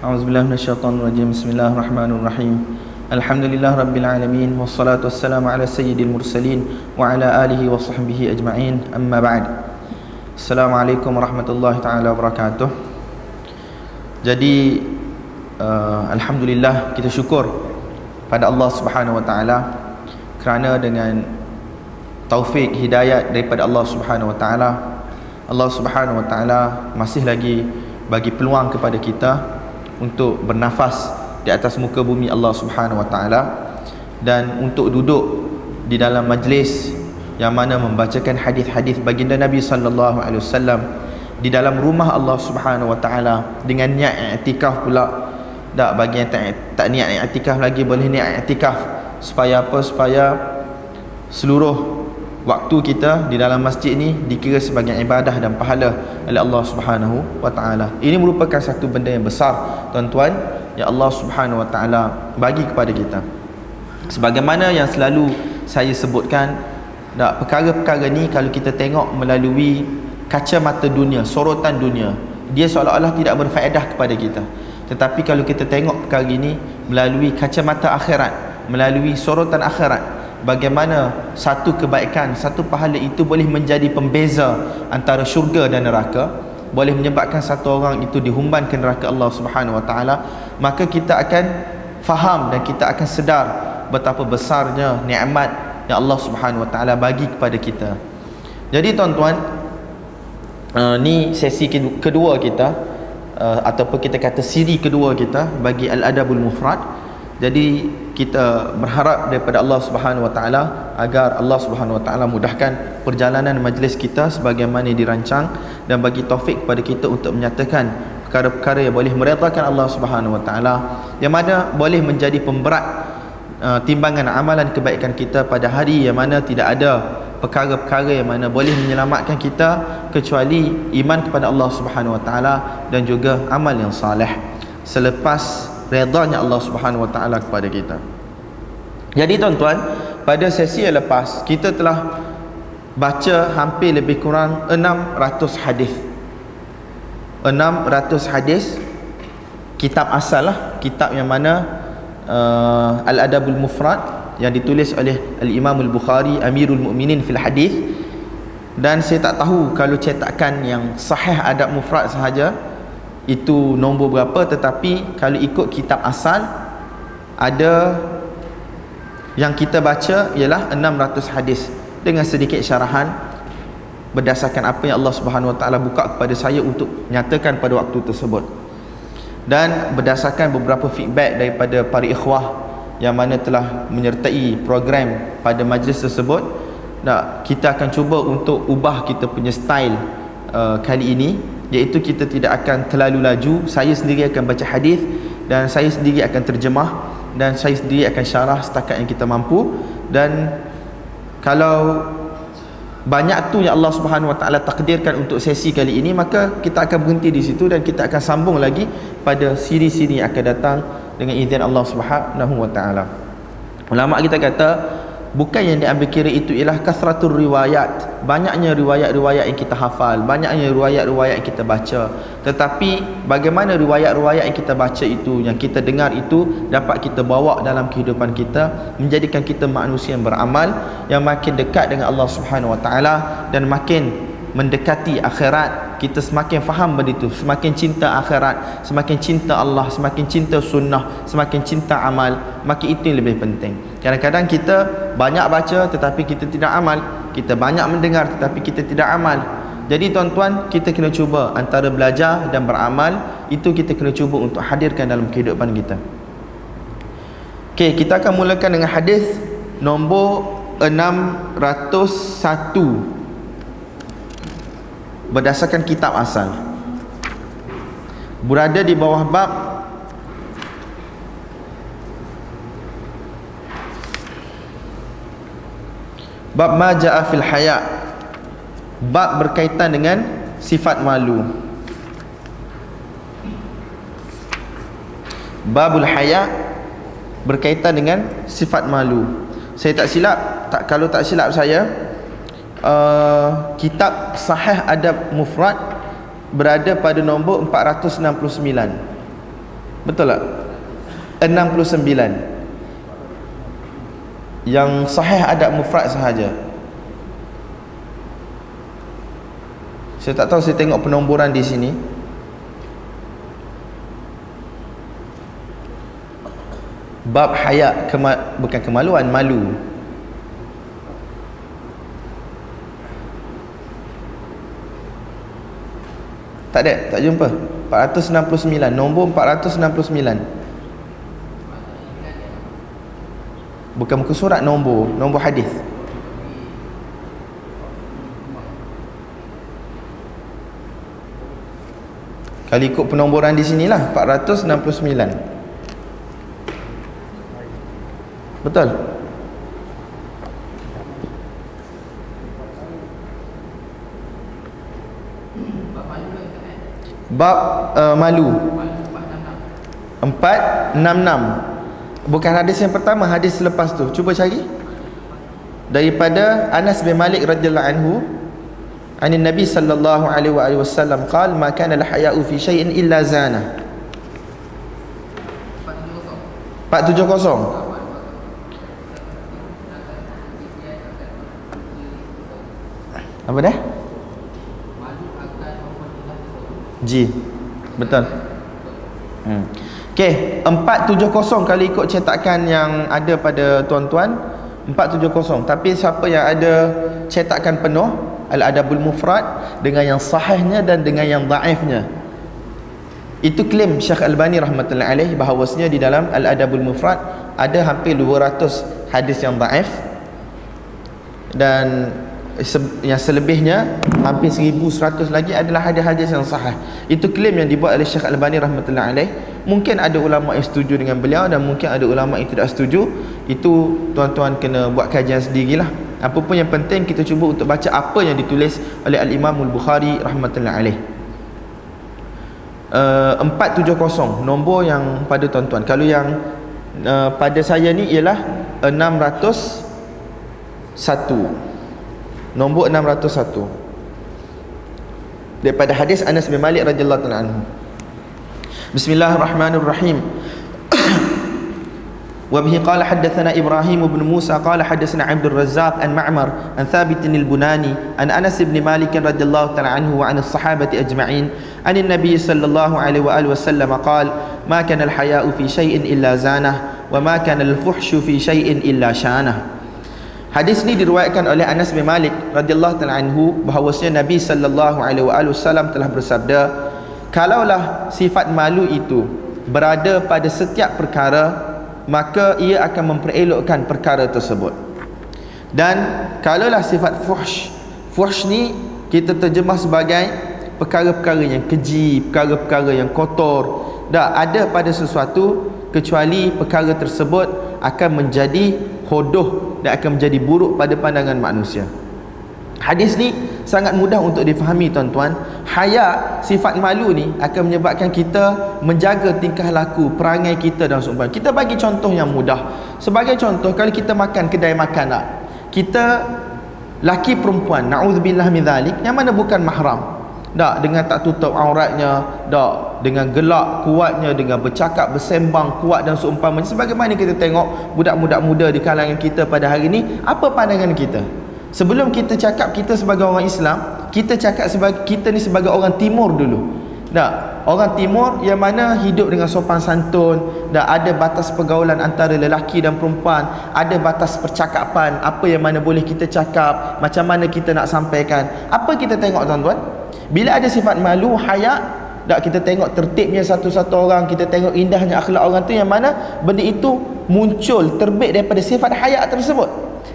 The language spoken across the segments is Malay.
A'udzubillahi minasyaitonir rajim. Bismillahirrahmanirrahim. Alhamdulillah rabbil alamin wassalatu wassalamu ala sayyidil mursalin wa ala alihi wa sahbihi ajma'in. Amma ba'd. Assalamualaikum warahmatullahi taala wabarakatuh. Jadi uh, alhamdulillah kita syukur pada Allah Subhanahu wa taala kerana dengan taufik hidayat daripada Allah Subhanahu wa taala Allah Subhanahu wa taala masih lagi bagi peluang kepada kita untuk bernafas di atas muka bumi Allah Subhanahu Wa Taala dan untuk duduk di dalam majlis yang mana membacakan hadis-hadis baginda Nabi sallallahu alaihi wasallam di dalam rumah Allah Subhanahu Wa Taala dengan niat i'tikaf pula. Tak bagi yang tak, tak niat i'tikaf lagi boleh niat i'tikaf supaya apa? Supaya seluruh waktu kita di dalam masjid ni dikira sebagai ibadah dan pahala oleh Allah Subhanahu Wa Taala ini merupakan satu benda yang besar tuan-tuan yang Allah Subhanahu Wa Taala bagi kepada kita sebagaimana yang selalu saya sebutkan tak perkara-perkara ni kalau kita tengok melalui kacamata dunia, sorotan dunia. Dia seolah-olah tidak berfaedah kepada kita. Tetapi kalau kita tengok perkara ini melalui kacamata akhirat, melalui sorotan akhirat, bagaimana satu kebaikan, satu pahala itu boleh menjadi pembeza antara syurga dan neraka, boleh menyebabkan satu orang itu dihumban ke neraka Allah Subhanahu Wa Taala, maka kita akan faham dan kita akan sedar betapa besarnya nikmat yang Allah Subhanahu Wa Taala bagi kepada kita. Jadi tuan-tuan, uh, ni sesi kedua kita uh, ataupun kita kata siri kedua kita bagi al-adabul mufrad jadi kita berharap daripada Allah Subhanahu Wa Taala agar Allah Subhanahu Wa Taala mudahkan perjalanan majlis kita sebagaimana dirancang dan bagi taufik kepada kita untuk menyatakan perkara-perkara yang boleh meredakan Allah Subhanahu Wa Taala yang mana boleh menjadi pemberat uh, timbangan amalan kebaikan kita pada hari yang mana tidak ada perkara-perkara yang mana boleh menyelamatkan kita kecuali iman kepada Allah Subhanahu Wa Taala dan juga amal yang saleh. Selepas redanya Allah Subhanahu Wa Taala kepada kita. Jadi tuan-tuan, pada sesi yang lepas kita telah baca hampir lebih kurang 600 hadis. 600 hadis kitab asal lah, kitab yang mana uh, Al-Adabul Mufrad yang ditulis oleh Al-Imam Al-Bukhari Amirul Mukminin fil Hadis dan saya tak tahu kalau cetakan yang sahih adab mufrad sahaja itu nombor berapa? Tetapi kalau ikut kitab asal ada yang kita baca ialah 600 hadis dengan sedikit syarahan berdasarkan apa yang Allah Subhanahu Wa Taala buka kepada saya untuk nyatakan pada waktu tersebut. Dan berdasarkan beberapa feedback daripada para ikhwah yang mana telah menyertai program pada majlis tersebut kita akan cuba untuk ubah kita punya style uh, kali ini iaitu kita tidak akan terlalu laju saya sendiri akan baca hadis dan saya sendiri akan terjemah dan saya sendiri akan syarah setakat yang kita mampu dan kalau banyak tu yang Allah Subhanahu Wa Taala takdirkan untuk sesi kali ini maka kita akan berhenti di situ dan kita akan sambung lagi pada siri-siri yang akan datang dengan izin Allah Subhanahu wa taala. Ulama kita kata bukan yang diambil kira itu ialah kasratur riwayat, banyaknya riwayat-riwayat yang kita hafal, banyaknya riwayat-riwayat yang kita baca. Tetapi bagaimana riwayat-riwayat yang kita baca itu, yang kita dengar itu dapat kita bawa dalam kehidupan kita, menjadikan kita manusia yang beramal yang makin dekat dengan Allah Subhanahu wa taala dan makin mendekati akhirat kita semakin faham benda itu. Semakin cinta akhirat semakin cinta Allah semakin cinta sunnah semakin cinta amal maka itu yang lebih penting. Kadang-kadang kita banyak baca tetapi kita tidak amal. Kita banyak mendengar tetapi kita tidak amal. Jadi tuan-tuan kita kena cuba antara belajar dan beramal. Itu kita kena cuba untuk hadirkan dalam kehidupan kita. Okey, kita akan mulakan dengan hadis nombor 601 berdasarkan kitab asal. Berada di bawah bab bab ma jaa fil haya. Bab berkaitan dengan sifat malu. Babul haya berkaitan dengan sifat malu. Saya tak silap tak kalau tak silap saya uh, kitab sahih adab mufrad berada pada nombor 469 betul tak? 69 yang sahih adab mufrad sahaja. Saya tak tahu saya tengok penomboran di sini. Bab hayat kema bukan kemaluan malu tak ada tak jumpa. 469 nombor 469 bukan muka surat nombor nombor hadis. Kalau ikut penomboran di sinilah 469 betul bab uh, malu. 466 bukan hadis yang pertama hadis selepas tu. Cuba cari. Daripada Anas bin Malik radhiyallahu anhu an Nabi sallallahu alaihi wasallam qala ma kana al haya'u fi shay'in illa zana 470 apa dah Ji betul? Hmm. Okey, 470 kalau ikut cetakan yang ada pada tuan-tuan 470 tapi siapa yang ada cetakan penuh Al-Adabul Mufrad dengan yang sahihnya dan dengan yang daifnya. Itu klaim Syekh Albani rahmatullahi alaih bahawasanya di dalam Al-Adabul Mufrad ada hampir 200 hadis yang daif. Dan yang selebihnya hampir 1100 lagi adalah hadis-hadis yang sahih. Itu klaim yang dibuat oleh Syekh Al-Albani rahmatullahi alaih. Mungkin ada ulama yang setuju dengan beliau dan mungkin ada ulama yang tidak setuju. Itu tuan-tuan kena buat kajian sendirilah. Apa pun yang penting kita cuba untuk baca apa yang ditulis oleh Al-Imam Al-Bukhari rahmatullahi alaih. Uh, 470 nombor yang pada tuan-tuan. Kalau yang uh, pada saya ni ialah 601 nombor 601 daripada hadis Anas bin Malik radhiyallahu taala anhu. Bismillahirrahmanirrahim. وبه قال حدثنا إبراهيم بن موسى قال حدثنا عبد الرزاق عن معمر عن ثابت البناني عن أنس بن مالك رضي الله تعالى عنه وعن الصحابة أجمعين عن النبي صلى الله عليه وآله وسلم قال ما كان الحياء في شيء إلا زانه وما كان الفحش في شيء إلا شانه Hadis ni diriwayatkan oleh Anas bin Malik radhiyallahu taala anhu bahawasanya Nabi sallallahu alaihi wasallam telah bersabda kalaulah sifat malu itu berada pada setiap perkara maka ia akan memperelokkan perkara tersebut. Dan kalaulah sifat fuhsh fuhsh ni kita terjemah sebagai perkara-perkara yang keji perkara-perkara yang kotor tak ada pada sesuatu kecuali perkara tersebut akan menjadi hodoh dan akan menjadi buruk pada pandangan manusia. Hadis ni sangat mudah untuk difahami tuan-tuan. Haya sifat malu ni akan menyebabkan kita menjaga tingkah laku, perangai kita dan seumpama. Kita bagi contoh yang mudah. Sebagai contoh kalau kita makan kedai makan tak. Kita laki perempuan, naudzubillah min zalik, yang mana bukan mahram tak dengan tak tutup auratnya. Tak dengan gelak kuatnya dengan bercakap bersembang kuat dan seumpamanya. Sebagaimana kita tengok budak-budak muda di kalangan kita pada hari ini apa pandangan kita? Sebelum kita cakap kita sebagai orang Islam kita cakap sebagai kita ni sebagai orang timur dulu. Tak orang timur yang mana hidup dengan sopan santun dan ada batas pergaulan antara lelaki dan perempuan ada batas percakapan apa yang mana boleh kita cakap macam mana kita nak sampaikan. Apa kita tengok tuan-tuan bila ada sifat malu, haya, tak kita tengok tertibnya satu-satu orang, kita tengok indahnya akhlak orang tu yang mana benda itu muncul terbit daripada sifat haya tersebut.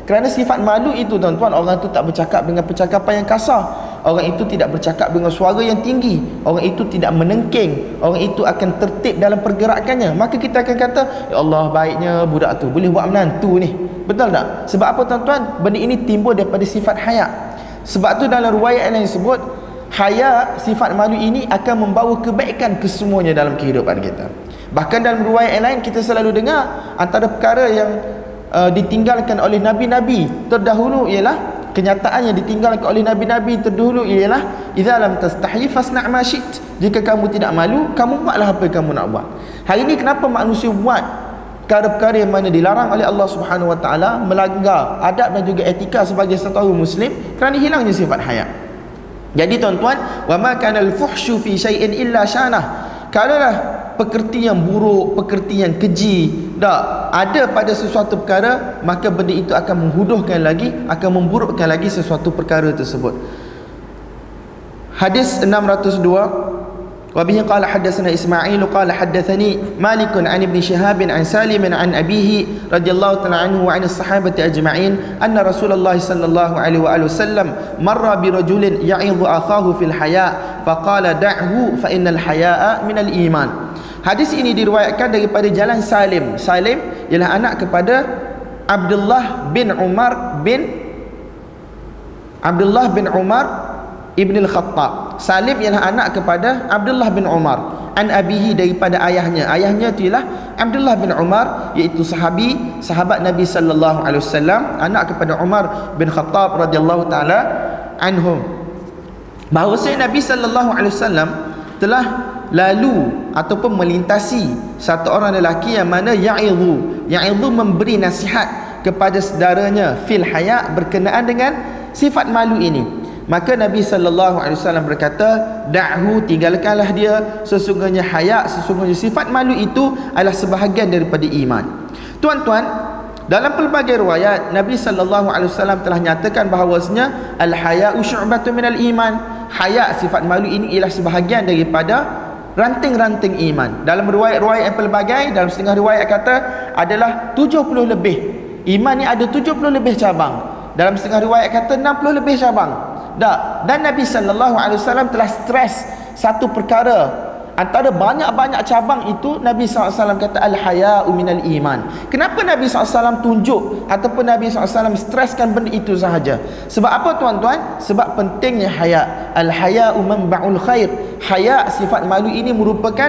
Kerana sifat malu itu tuan-tuan, orang itu tak bercakap dengan percakapan yang kasar. Orang itu tidak bercakap dengan suara yang tinggi. Orang itu tidak menengking. Orang itu akan tertib dalam pergerakannya. Maka kita akan kata, Ya Allah baiknya budak tu boleh buat menantu ni. Betul tak? Sebab apa tuan-tuan? Benda ini timbul daripada sifat haya. Sebab tu dalam ruwayat yang disebut, haya sifat malu ini akan membawa kebaikan ke semuanya dalam kehidupan kita. Bahkan dalam riwayat yang lain kita selalu dengar antara perkara yang uh, ditinggalkan oleh nabi-nabi terdahulu ialah kenyataan yang ditinggalkan oleh nabi-nabi terdahulu ialah idza lam tastahi fasna' ma jika kamu tidak malu kamu buatlah apa yang kamu nak buat. Hari ini kenapa manusia buat perkara-perkara yang mana dilarang oleh Allah Subhanahu Wa Taala melanggar adab dan juga etika sebagai seorang muslim? Kerana hilangnya sifat haya jadi tuan-tuan wa ma kana al-fuhsyu fi shay'in illa syanah. Kalaulah pekerti yang buruk, pekerti yang keji tak ada pada sesuatu perkara maka benda itu akan menghuduhkan lagi akan memburukkan lagi sesuatu perkara tersebut. Hadis 602 وبه قال حدثنا إسماعيل قال حدثني مالك عن ابن شهاب عن سالم عن أبيه رضي الله تعالى عنه وعن الصحابة أجمعين أن رسول الله صلى الله عليه وآله وسلم مر برجل يعظ أخاه في الحياء فقال دعه فإن الحياء من الإيمان Hadis ini diriwayatkan daripada jalan Salim. Salim ialah anak kepada Abdullah bin Umar bin Abdullah bin Umar Ibn al-Khattab. Salim ialah anak kepada Abdullah bin Umar. An abihi daripada ayahnya. Ayahnya itu ialah Abdullah bin Umar iaitu sahabi sahabat Nabi sallallahu alaihi wasallam, anak kepada Umar bin Khattab radhiyallahu taala anhum. Bahawa Nabi sallallahu alaihi wasallam telah lalu ataupun melintasi satu orang lelaki yang mana ya'idhu ya'idhu memberi nasihat kepada saudaranya fil haya berkenaan dengan sifat malu ini maka Nabi sallallahu alaihi wasallam berkata da'hu tinggalkanlah dia. Sesungguhnya haya sesungguhnya sifat malu itu adalah sebahagian daripada iman. Tuan-tuan dalam pelbagai riwayat Nabi sallallahu alaihi wasallam telah nyatakan bahawasanya al haya'u syu'batun minal iman. Haya sifat malu ini ialah sebahagian daripada ranting-ranting iman. Dalam riwayat-riwayat yang pelbagai dalam setengah riwayat kata adalah 70 lebih. Iman ni ada 70 lebih cabang. Dalam setengah riwayat kata 60 lebih cabang tak. Dan Nabi sallallahu alaihi wasallam telah stres satu perkara. Antara banyak-banyak cabang itu Nabi SAW kata al-haya'u minal iman. Kenapa Nabi SAW tunjuk ataupun Nabi SAW streskan benda itu sahaja? Sebab apa tuan-tuan? Sebab pentingnya haya. Al-haya'u manba'ul khair. Haya sifat malu ini merupakan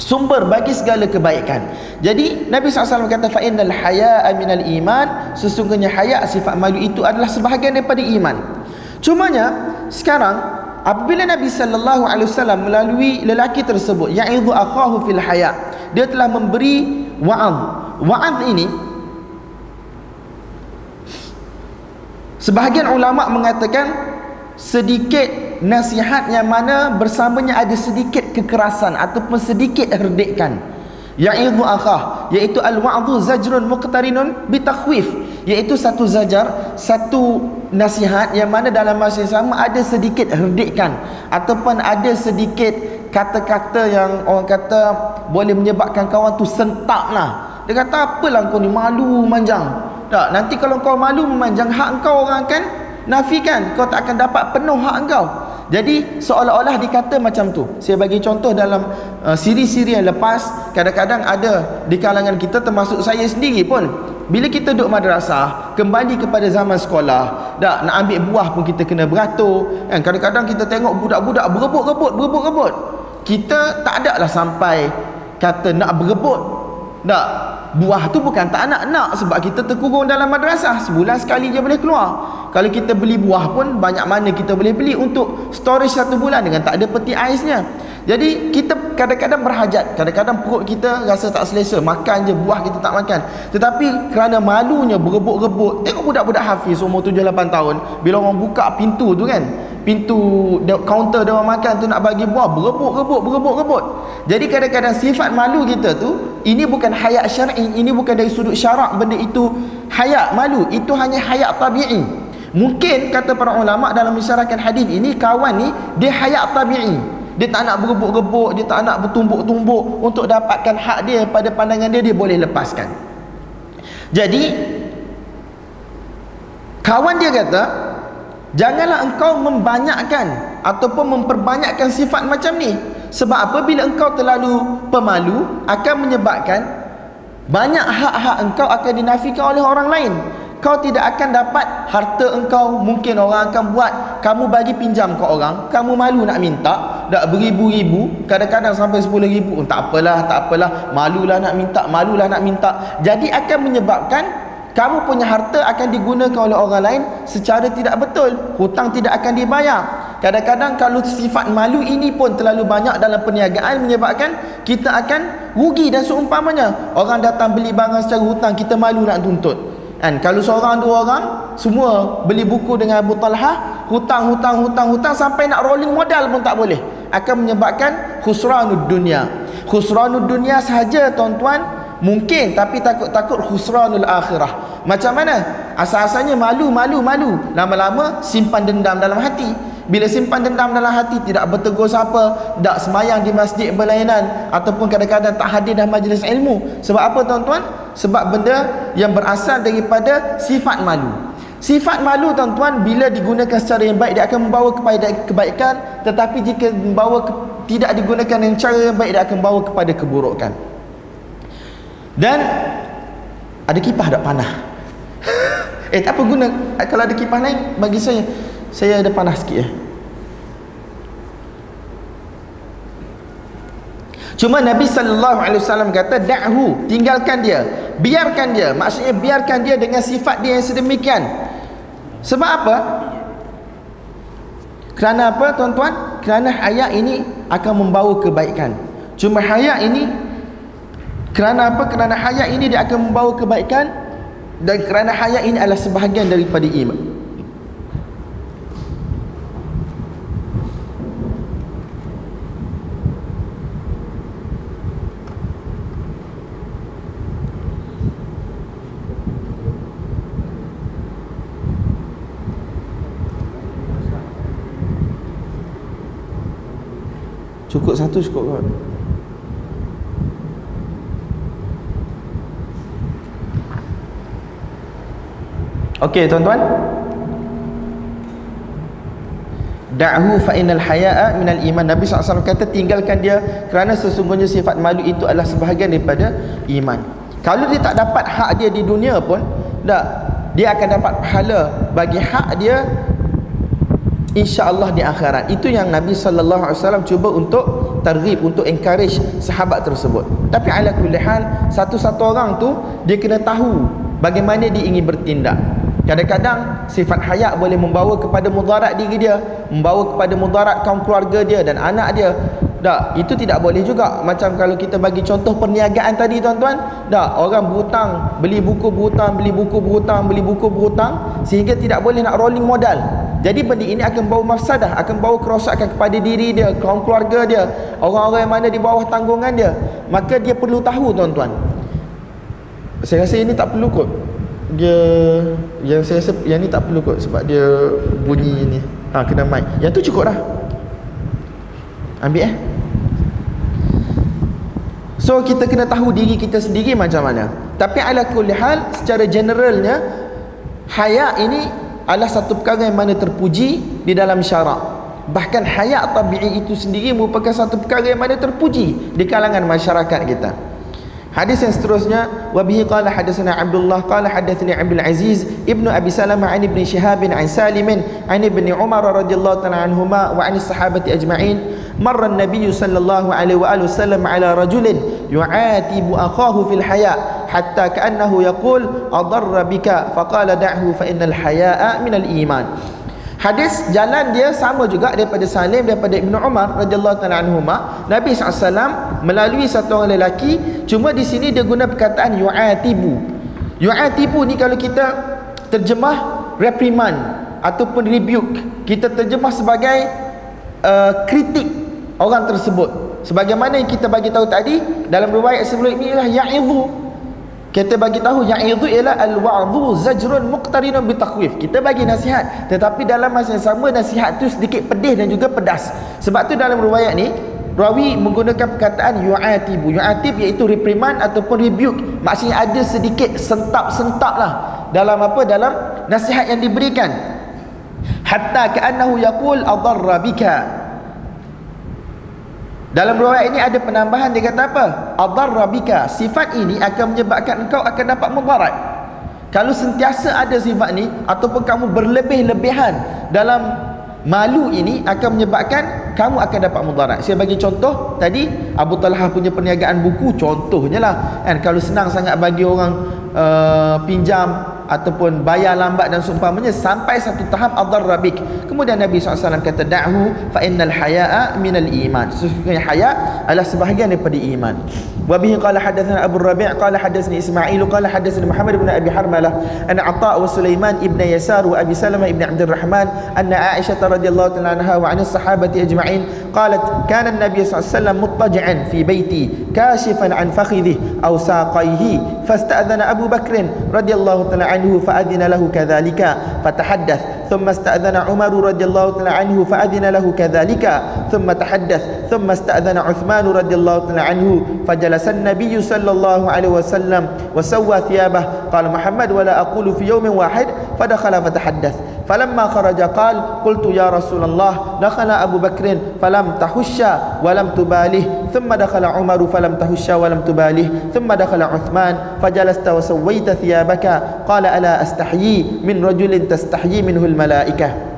sumber bagi segala kebaikan. Jadi Nabi SAW kata fa'innal haya'a minal iman. Sesungguhnya haya sifat malu itu adalah sebahagian daripada iman cumanya sekarang apabila Nabi sallallahu alaihi wasallam melalui lelaki tersebut ya'idhu akhahu fil haya dia telah memberi wa'az wa'az ini sebahagian ulama mengatakan sedikit nasihat yang mana bersamanya ada sedikit kekerasan ataupun sedikit herdikan ya'idhu akhah iaitu al-wa'dhu zajrun muqtarinun bitakhwif. Iaitu satu zajar satu nasihat yang mana dalam masa yang sama ada sedikit herdikan ataupun ada sedikit kata-kata yang orang kata boleh menyebabkan kawan tu sentak lah dia kata apalah kau ni? Malu manjang tak nanti kalau kau malu memanjang hak kau orang akan nafikan. Kau tak akan dapat penuh hak kau jadi seolah-olah dikata macam tu. Saya bagi contoh dalam uh, siri-siri yang lepas kadang-kadang ada di kalangan kita termasuk saya sendiri pun. Bila kita duduk madrasah kembali kepada zaman sekolah dak nak ambil buah pun kita kena beratur. Kan kadang-kadang kita tengok budak-budak berebut-rebut berebut-rebut. Kita tak ada lah sampai kata nak berebut tak buah tu bukan tak nak nak sebab kita terkurung dalam madrasah. Sebulan sekali je boleh keluar. Kalau kita beli buah pun banyak mana kita boleh beli untuk storage satu bulan dengan tak ada peti aisnya. Jadi kita kadang-kadang berhajat. Kadang-kadang perut kita rasa tak selesa. Makan je buah kita tak makan. Tetapi kerana malunya berebut-rebut Tengok budak-budak hafiz umur 7-8 tahun Bila orang buka pintu tu kan Pintu kaunter dia orang makan tu nak bagi buah Berebut-rebut, berebut-rebut Jadi kadang-kadang sifat malu kita tu Ini bukan hayat syar'i Ini bukan dari sudut syarak benda itu Hayat malu Itu hanya hayat tabi'i. Mungkin kata para ulama dalam mensyarahkan hadis ini Kawan ni dia hayat tabi'i. Dia tak nak berebut-rebut dia tak nak bertumbuk-tumbuk untuk dapatkan hak dia pada pandangan dia dia boleh lepaskan. Jadi kawan dia kata janganlah engkau membanyakkan ataupun memperbanyakkan sifat macam ni. Sebab apabila engkau terlalu pemalu akan menyebabkan banyak hak-hak engkau akan dinafikan oleh orang lain. Kau tidak akan dapat harta engkau. Mungkin orang akan buat kamu bagi pinjam ke orang kamu malu nak minta dak beribu-ribu kadang-kadang sampai sepuluh ribu oh, tak apalah tak apalah. Malulah nak minta malulah nak minta. Jadi akan menyebabkan kamu punya harta akan digunakan oleh orang lain secara tidak betul. Hutang tidak akan dibayar. Kadang-kadang kalau sifat malu ini pun terlalu banyak dalam perniagaan menyebabkan kita akan rugi dan seumpamanya. Orang datang beli barang secara hutang kita malu nak tuntut. Kan? Kalau seorang dua orang semua beli buku dengan Abu Talha hutang hutang hutang hutang sampai nak rolling modal pun tak boleh. Akan menyebabkan khusranud dunia. Khusranud dunia sahaja tuan-tuan mungkin tapi takut-takut khusranul akhirah. Macam mana? Asal-asalnya malu malu malu. Lama-lama simpan dendam dalam hati. Bila simpan dendam dalam hati tidak bertegur siapa tak semayang di masjid berlainan ataupun kadang-kadang tak hadir dalam majlis ilmu. Sebab apa tuan-tuan? Sebab benda yang berasal daripada sifat malu. Sifat malu tuan-tuan bila digunakan secara yang baik dia akan membawa kepada kebaikan. Tetapi jika membawa ke, tidak digunakan dengan cara yang baik dia akan membawa kepada keburukan dan ada kipas tak panah eh tak apa guna kalau ada kipas lain bagi saya saya ada panas sikit ya. Cuma Nabi sallallahu alaihi wasallam kata da'hu, tinggalkan dia, biarkan dia. Maksudnya biarkan dia dengan sifat dia yang sedemikian. Sebab apa? Kerana apa tuan-tuan? Kerana hayat ini akan membawa kebaikan. Cuma hayat ini kerana apa? Kerana hayat ini dia akan membawa kebaikan dan kerana hayat ini adalah sebahagian daripada iman. Cukup satu cukup kot Okey tuan-tuan Da'hu fa innal haya'a minal iman Nabi SAW kata tinggalkan dia Kerana sesungguhnya sifat malu itu adalah sebahagian daripada iman Kalau dia tak dapat hak dia di dunia pun tak, Dia akan dapat pahala bagi hak dia insya-Allah di akhirat. Itu yang Nabi sallallahu alaihi wasallam cuba untuk targhib untuk encourage sahabat tersebut. Tapi ala kulli hal satu-satu orang tu dia kena tahu bagaimana dia ingin bertindak. Kadang-kadang sifat hayak boleh membawa kepada mudarat diri dia, membawa kepada mudarat kaum keluarga dia dan anak dia. Tak, itu tidak boleh juga. Macam kalau kita bagi contoh perniagaan tadi tuan-tuan. Tak, orang berhutang, beli buku berhutang, beli buku berhutang, beli buku berhutang sehingga tidak boleh nak rolling modal. Jadi benda ini akan bawa mafsadah, akan bawa kerosakan kepada diri dia, kaum keluarga dia, orang-orang yang mana di bawah tanggungan dia. Maka dia perlu tahu tuan-tuan. Saya rasa ini tak perlu kot. Dia yang saya rasa yang ni tak perlu kot sebab dia bunyi ni. Ha kena mic. Yang tu cukup dah. Ambil eh. So kita kena tahu diri kita sendiri macam mana. Tapi ala kulli hal secara generalnya haya ini adalah satu perkara yang mana terpuji di dalam syarak bahkan hayat tabi'i itu sendiri merupakan satu perkara yang mana terpuji di kalangan masyarakat kita Hadis yang seterusnya wa bihi qala hadatsana Abdullah qala hadatsani Abdul Aziz ibnu Abi Salamah an ibn Shihab an Salim an ibn Umar radhiyallahu ta'ala anhuma wa an sahabati ajma'in marra an-nabiy sallallahu alaihi wa alihi wasallam ala rajulin yu'atibu akhahu fil haya' hatta ka'annahu yaqul adarra bika faqala da'hu fa innal haya'a minal iman Hadis jalan dia sama juga daripada Salim daripada Ibnu Umar radhiyallahu taala anhuma. Nabi SAW melalui satu orang lelaki, cuma di sini dia guna perkataan yu'atibu. Yu'atibu ni kalau kita terjemah reprimand ataupun rebuke, kita terjemah sebagai uh, kritik orang tersebut. Sebagaimana yang kita bagi tahu tadi dalam riwayat sebelum ini ialah ya'idhu kita bagi tahu yang itu ialah al-wa'dhu zajrun muqtarinun bitakhwif. Kita bagi nasihat, tetapi dalam masa yang sama nasihat tu sedikit pedih dan juga pedas. Sebab tu dalam riwayat ni rawi menggunakan perkataan yu'atibu. Yu'atib iaitu reprimand ataupun rebuke. Maksudnya ada sedikit sentap-sentap lah dalam apa? Dalam nasihat yang diberikan. Hatta ka'annahu yaqul adarra bika dalam riwayat ini ada penambahan dia kata apa? Adarra bika. Sifat ini akan menyebabkan engkau akan dapat mudarat. Kalau sentiasa ada sifat ni ataupun kamu berlebih-lebihan dalam malu ini akan menyebabkan kamu akan dapat mudarat. Saya bagi contoh tadi Abu Talha punya perniagaan buku contohnya lah. Kan kalau senang sangat bagi orang uh, pinjam ataupun bayar lambat dan seumpamanya sampai satu tahap adar rabik kemudian Nabi SAW kata da'hu fa innal haya'a minal iman. Sesungguhnya haya adalah sebahagian daripada iman. Wa bihi qala hadatsana Abu Rabi' qala hadatsani Ismail qala hadatsani Muhammad bin Abi Harmalah an Atha wa Sulaiman ibn Yasar wa Abi Salamah ibn Abdul Rahman anna Aisyah radhiyallahu ta'ala anha wa 'an sahabati ajma'in أجمعين قالت كان النبي صلى الله عليه وسلم مضطجعا في بيتي كاشفا عن فخذه أو ساقيه فاستأذن أبو بكر رضي الله تعالى عنه فأذن له كذلك فتحدث. ثم استأذن عمر رضي الله تعالى عنه فأذن له كذلك ثم تحدث. ثم استأذن عثمان رضي الله تعالى عنه فجلس النبي صلى الله عليه وسلم وسوى ثيابه. قال محمد ولا أقول في يوم واحد. فدخل فتحدث. falamma kharaja qal qultu ya rasulullah dakhala abu bakrin falam tahusha walam tubalih. Thumma dakhala umar falam tahusha walam tubalih. Thumma dakhala uthman fajalasta wa sawaita thiyabaka. Qala ala astahyi min rajulin tastahyi minhu al malaikah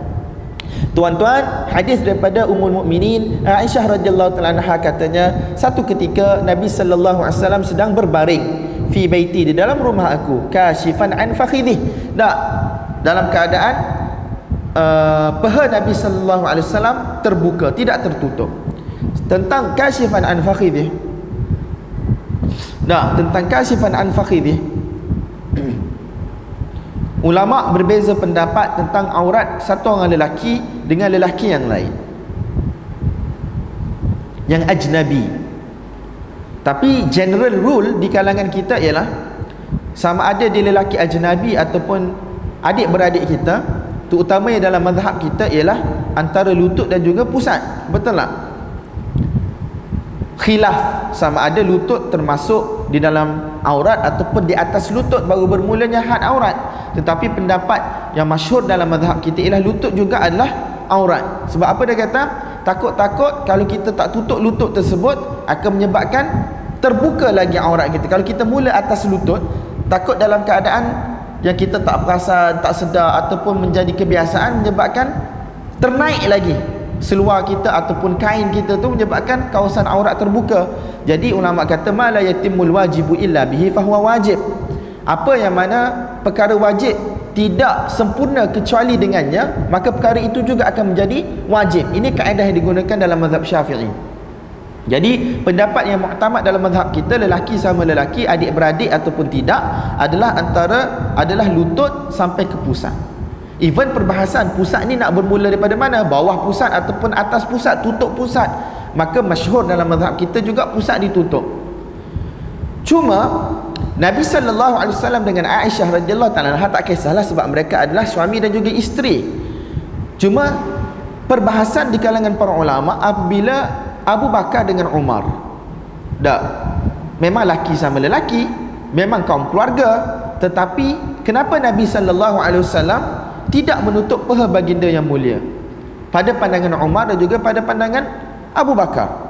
Tuan-tuan, hadis daripada Ummul Mukminin Aisyah radhiyallahu taala anha katanya, satu ketika Nabi sallallahu alaihi wasallam sedang berbaring fi baiti di dalam rumah aku kashifan an fakhidhi dak dalam keadaan uh, peha Nabi sallallahu alaihi wasallam terbuka, tidak tertutup. Tentang kashifan an fakhidhi. Nah, tentang kashifan an fakhidhi Ulama berbeza pendapat tentang aurat satu orang lelaki dengan lelaki yang lain. Yang ajnabi. Tapi general rule di kalangan kita ialah sama ada dia lelaki ajnabi ataupun adik-beradik kita, terutamanya dalam mazhab kita ialah antara lutut dan juga pusat. Betul tak? Khilaf sama ada lutut termasuk di dalam aurat ataupun di atas lutut baru bermulanya had aurat tetapi pendapat yang masyhur dalam mazhab kita ialah lutut juga adalah aurat sebab apa dia kata takut-takut kalau kita tak tutup lutut tersebut akan menyebabkan terbuka lagi aurat kita kalau kita mula atas lutut takut dalam keadaan yang kita tak perasan tak sedar ataupun menjadi kebiasaan menyebabkan ternaik lagi seluar kita ataupun kain kita tu menyebabkan kawasan aurat terbuka. Jadi ulama kata mala yatimul wajibu illa bihi fahuwa wajib. Apa yang mana perkara wajib tidak sempurna kecuali dengannya maka perkara itu juga akan menjadi wajib. Ini kaedah yang digunakan dalam mazhab syafi'i jadi pendapat yang muktamad dalam mazhab kita lelaki sama lelaki adik beradik ataupun tidak adalah antara adalah lutut sampai ke pusat. Even perbahasan pusat ni nak bermula daripada mana? Bawah pusat ataupun atas pusat tutup pusat. Maka masyhur dalam mazhab kita juga pusat ditutup. Cuma Nabi sallallahu alaihi wasallam dengan Aisyah radhiyallahu taala tak kisahlah sebab mereka adalah suami dan juga isteri. Cuma perbahasan di kalangan para ulama apabila Abu Bakar dengan Umar. Tak. Memang laki sama lelaki, memang kaum keluarga, tetapi kenapa Nabi wasallam tidak menutup peha baginda yang mulia? Pada pandangan Umar dan juga pada pandangan Abu Bakar.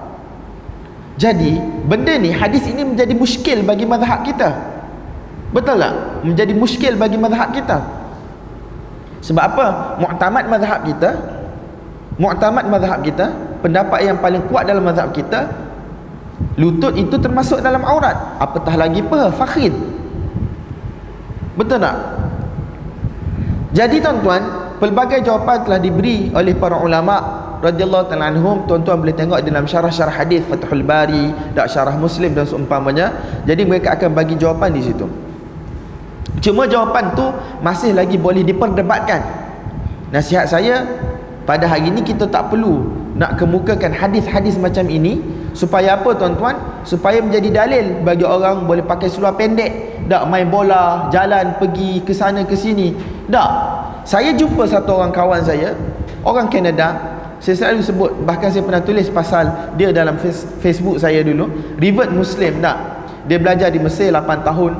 Jadi benda ni hadis ini menjadi muskil bagi mazhab kita. Betul tak? Menjadi muskil bagi mazhab kita. Sebab apa? Mu'tamad mazhab kita Mu'tamad mazhab kita Pendapat yang paling kuat dalam mazhab kita Lutut itu termasuk dalam aurat. Apatah lagi apa? Fakhid. Betul tak? Jadi tuan-tuan Pelbagai jawapan telah diberi oleh para ulama' radhiyallahu ta'ala anhum. Tuan-tuan boleh tengok dalam syarah-syarah hadis Fathul Bari dan syarah Muslim dan seumpamanya. Jadi mereka akan bagi jawapan di situ. Cuma jawapan tu masih lagi boleh diperdebatkan. Nasihat saya pada hari ini kita tak perlu nak kemukakan hadis-hadis macam ini supaya apa tuan-tuan? Supaya menjadi dalil bagi orang boleh pakai seluar pendek. Tak main bola jalan pergi ke sana ke sini. Tak. Saya jumpa satu orang kawan saya orang Canada. Saya selalu sebut bahkan saya pernah tulis pasal dia dalam Facebook saya dulu revert muslim tak. Dia belajar di Mesir 8 tahun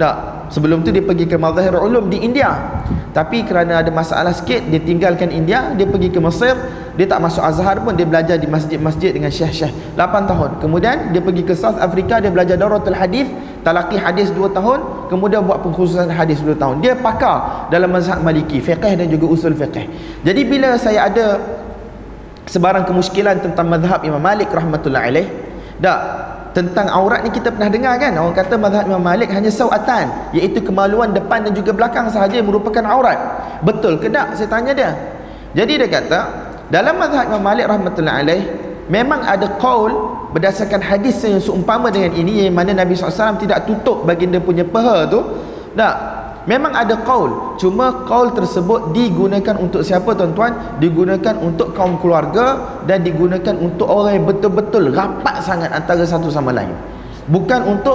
tak. Sebelum tu dia pergi ke Mazahir Ulum di India. Tapi kerana ada masalah sikit dia tinggalkan India dia pergi ke Mesir dia tak masuk Azhar pun dia belajar di masjid-masjid dengan syekh-syekh. 8 tahun. Kemudian dia pergi ke South Africa dia belajar Daratul Hadis talaqi hadis 2 tahun kemudian buat pengkhususan hadis 2 tahun. Dia pakar dalam mazhab maliki fiqh dan juga usul fiqh jadi bila saya ada sebarang kemuskilan tentang mazhab Imam Malik rahmatullah alaih tak tentang aurat ni kita pernah dengar kan? Orang kata mazhab Imam Malik hanya sawatan iaitu kemaluan depan dan juga belakang sahaja merupakan aurat. Betul ke tak saya tanya dia. Jadi dia kata dalam mazhab Imam Malik rahmatullahi alaih memang ada qaul berdasarkan hadis yang seumpama dengan ini yang mana Nabi SAW tidak tutup baginda punya peha tu tak Memang ada qaul, cuma qaul tersebut digunakan untuk siapa tuan-tuan? Digunakan untuk kaum keluarga dan digunakan untuk orang yang betul-betul rapat sangat antara satu sama lain. Bukan untuk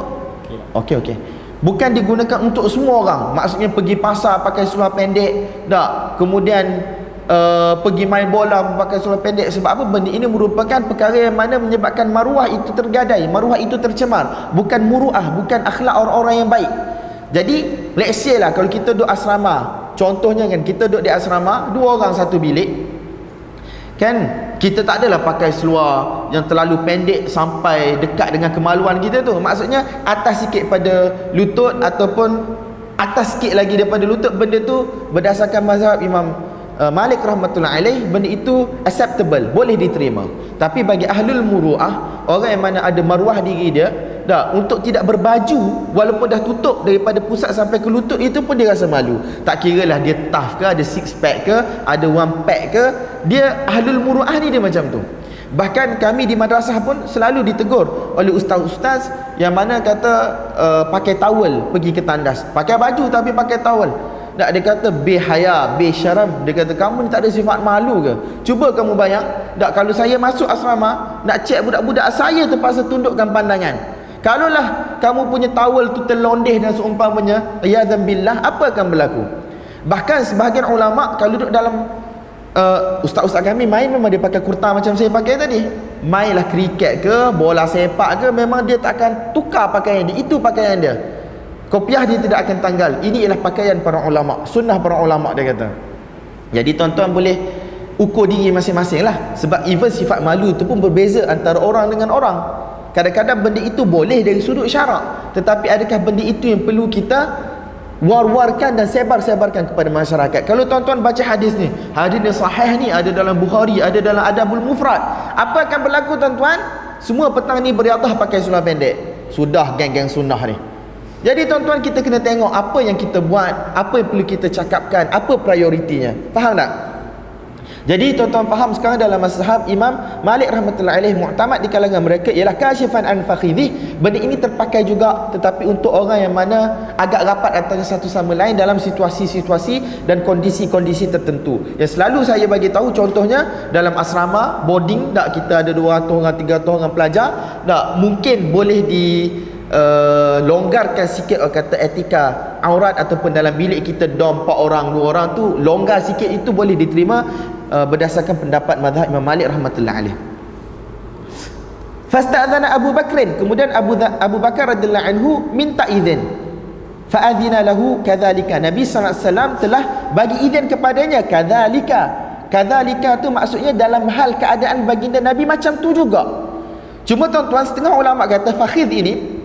okey okey. Bukan digunakan untuk semua orang. Maksudnya pergi pasar pakai seluar pendek, tak. Kemudian uh, pergi main bola pakai seluar pendek sebab apa? Benda ini merupakan perkara yang mana menyebabkan maruah itu tergadai, maruah itu tercemar. Bukan muruah, bukan akhlak orang-orang yang baik. Jadi let's say lah kalau kita duduk asrama Contohnya kan kita duduk di asrama Dua orang satu bilik Kan kita tak adalah pakai seluar Yang terlalu pendek sampai dekat dengan kemaluan kita tu Maksudnya atas sikit pada lutut Ataupun atas sikit lagi daripada lutut Benda tu berdasarkan mazhab Imam uh, Malik rahmatullah alaih Benda itu acceptable Boleh diterima. Tapi bagi ahlul muru'ah Orang yang mana ada maruah diri dia dah untuk tidak berbaju walaupun dah tutup daripada pusat sampai ke lutut itu pun dia rasa malu. Tak kira lah dia tough ke ada six pack ke ada one pack ke dia ahlul muruah ni dia macam tu. Bahkan kami di madrasah pun selalu ditegur oleh ustaz-ustaz yang mana kata uh, pakai towel pergi ke tandas. Pakai baju tapi pakai towel tak dia kata bihaya bisyaram dia kata kamu ni tak ada sifat malu ke cuba kamu bayang tak kalau saya masuk asrama nak cek budak-budak saya terpaksa tundukkan pandangan Kalaulah kamu punya towel tu terlondeh dan seumpamanya, ya billah, apa akan berlaku? Bahkan sebahagian ulama kalau duduk dalam uh, ustaz-ustaz kami main memang dia pakai kurta macam saya pakai tadi. Mainlah kriket ke, bola sepak ke, memang dia tak akan tukar pakaian dia. Itu pakaian dia. Kopiah dia tidak akan tanggal. Ini ialah pakaian para ulama, sunnah para ulama dia kata. Jadi tuan-tuan boleh ukur diri masing-masing lah. Sebab even sifat malu tu pun berbeza antara orang dengan orang. Kadang-kadang benda itu boleh dari sudut syarak. Tetapi adakah benda itu yang perlu kita War-warkan dan sebar-sebarkan kepada masyarakat? Kalau tuan-tuan baca hadis ni Hadis ni sahih ni ada dalam Bukhari Ada dalam Adabul Mufrad. Apa akan berlaku tuan-tuan? Semua petang ni beriadah pakai sunnah pendek. Sudah geng-geng sunnah ni Jadi tuan-tuan kita kena tengok Apa yang kita buat Apa yang perlu kita cakapkan Apa prioritinya Faham tak? Jadi tuan-tuan faham sekarang dalam mazhab Imam Malik rahmatullahi alaih mu'tamad di kalangan mereka ialah kasyifan an fakhidhi. Benda ini terpakai juga tetapi untuk orang yang mana agak rapat antara satu sama lain dalam situasi-situasi dan kondisi-kondisi tertentu. Yang selalu saya bagi tahu contohnya dalam asrama boarding tak kita ada 200 orang 300 orang pelajar tak mungkin boleh di uh, longgarkan sikit orang kata etika aurat ataupun dalam bilik kita dom 4 orang 2 orang tu longgar sikit itu boleh diterima uh, berdasarkan pendapat mazhab Imam Malik rahmatullah alaih. Fasta'dzana Abu Bakrin, kemudian Abu Abu Bakar radhiyallahu anhu minta izin. Fa'adzina lahu kadzalika. Nabi wasallam telah bagi izin kepadanya kadzalika. Kadzalika tu maksudnya dalam hal keadaan baginda Nabi macam tu juga. Cuma tuan-tuan setengah ulama kata fakhid ini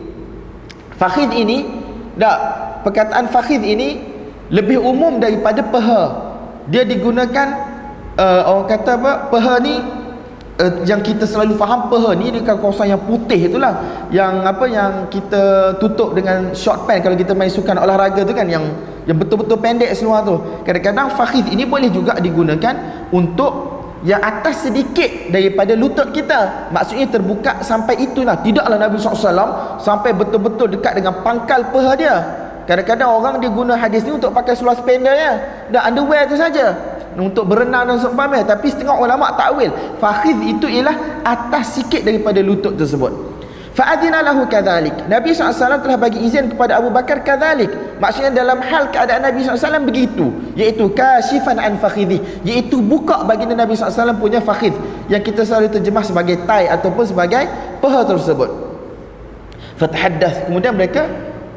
fakhid ini tak perkataan fakhid ini lebih umum daripada peha. Dia digunakan uh, orang kata apa peha ni uh, yang kita selalu faham peha ni dekat kawasan yang putih itulah. Yang apa yang kita tutup dengan short pant. Kalau kita main sukan olahraga tu kan yang yang betul-betul pendek seluar tu. Kadang-kadang fakhiz ini boleh juga digunakan untuk yang atas sedikit daripada lutut kita. Maksudnya terbuka sampai itulah. Tidaklah Nabi SAW sampai betul-betul dekat dengan pangkal peha dia. Kadang-kadang orang dia guna hadis ni untuk pakai seluar spender ya. Dan underwear tu saja. Untuk berenang dan seumpamanya. Tapi setengah ulama takwil fakhiz itu ialah atas sikit daripada lutut tersebut fa'adina lahu kadzalik Nabi SAW telah bagi izin kepada Abu Bakar kadzalik maksudnya dalam hal keadaan Nabi SAW begitu. Iaitu kasyifan an fakhidhi. Iaitu buka baginda Nabi SAW punya fakhiz yang kita selalu terjemah sebagai tai ataupun sebagai peha tersebut. Fatahaddath. Kemudian mereka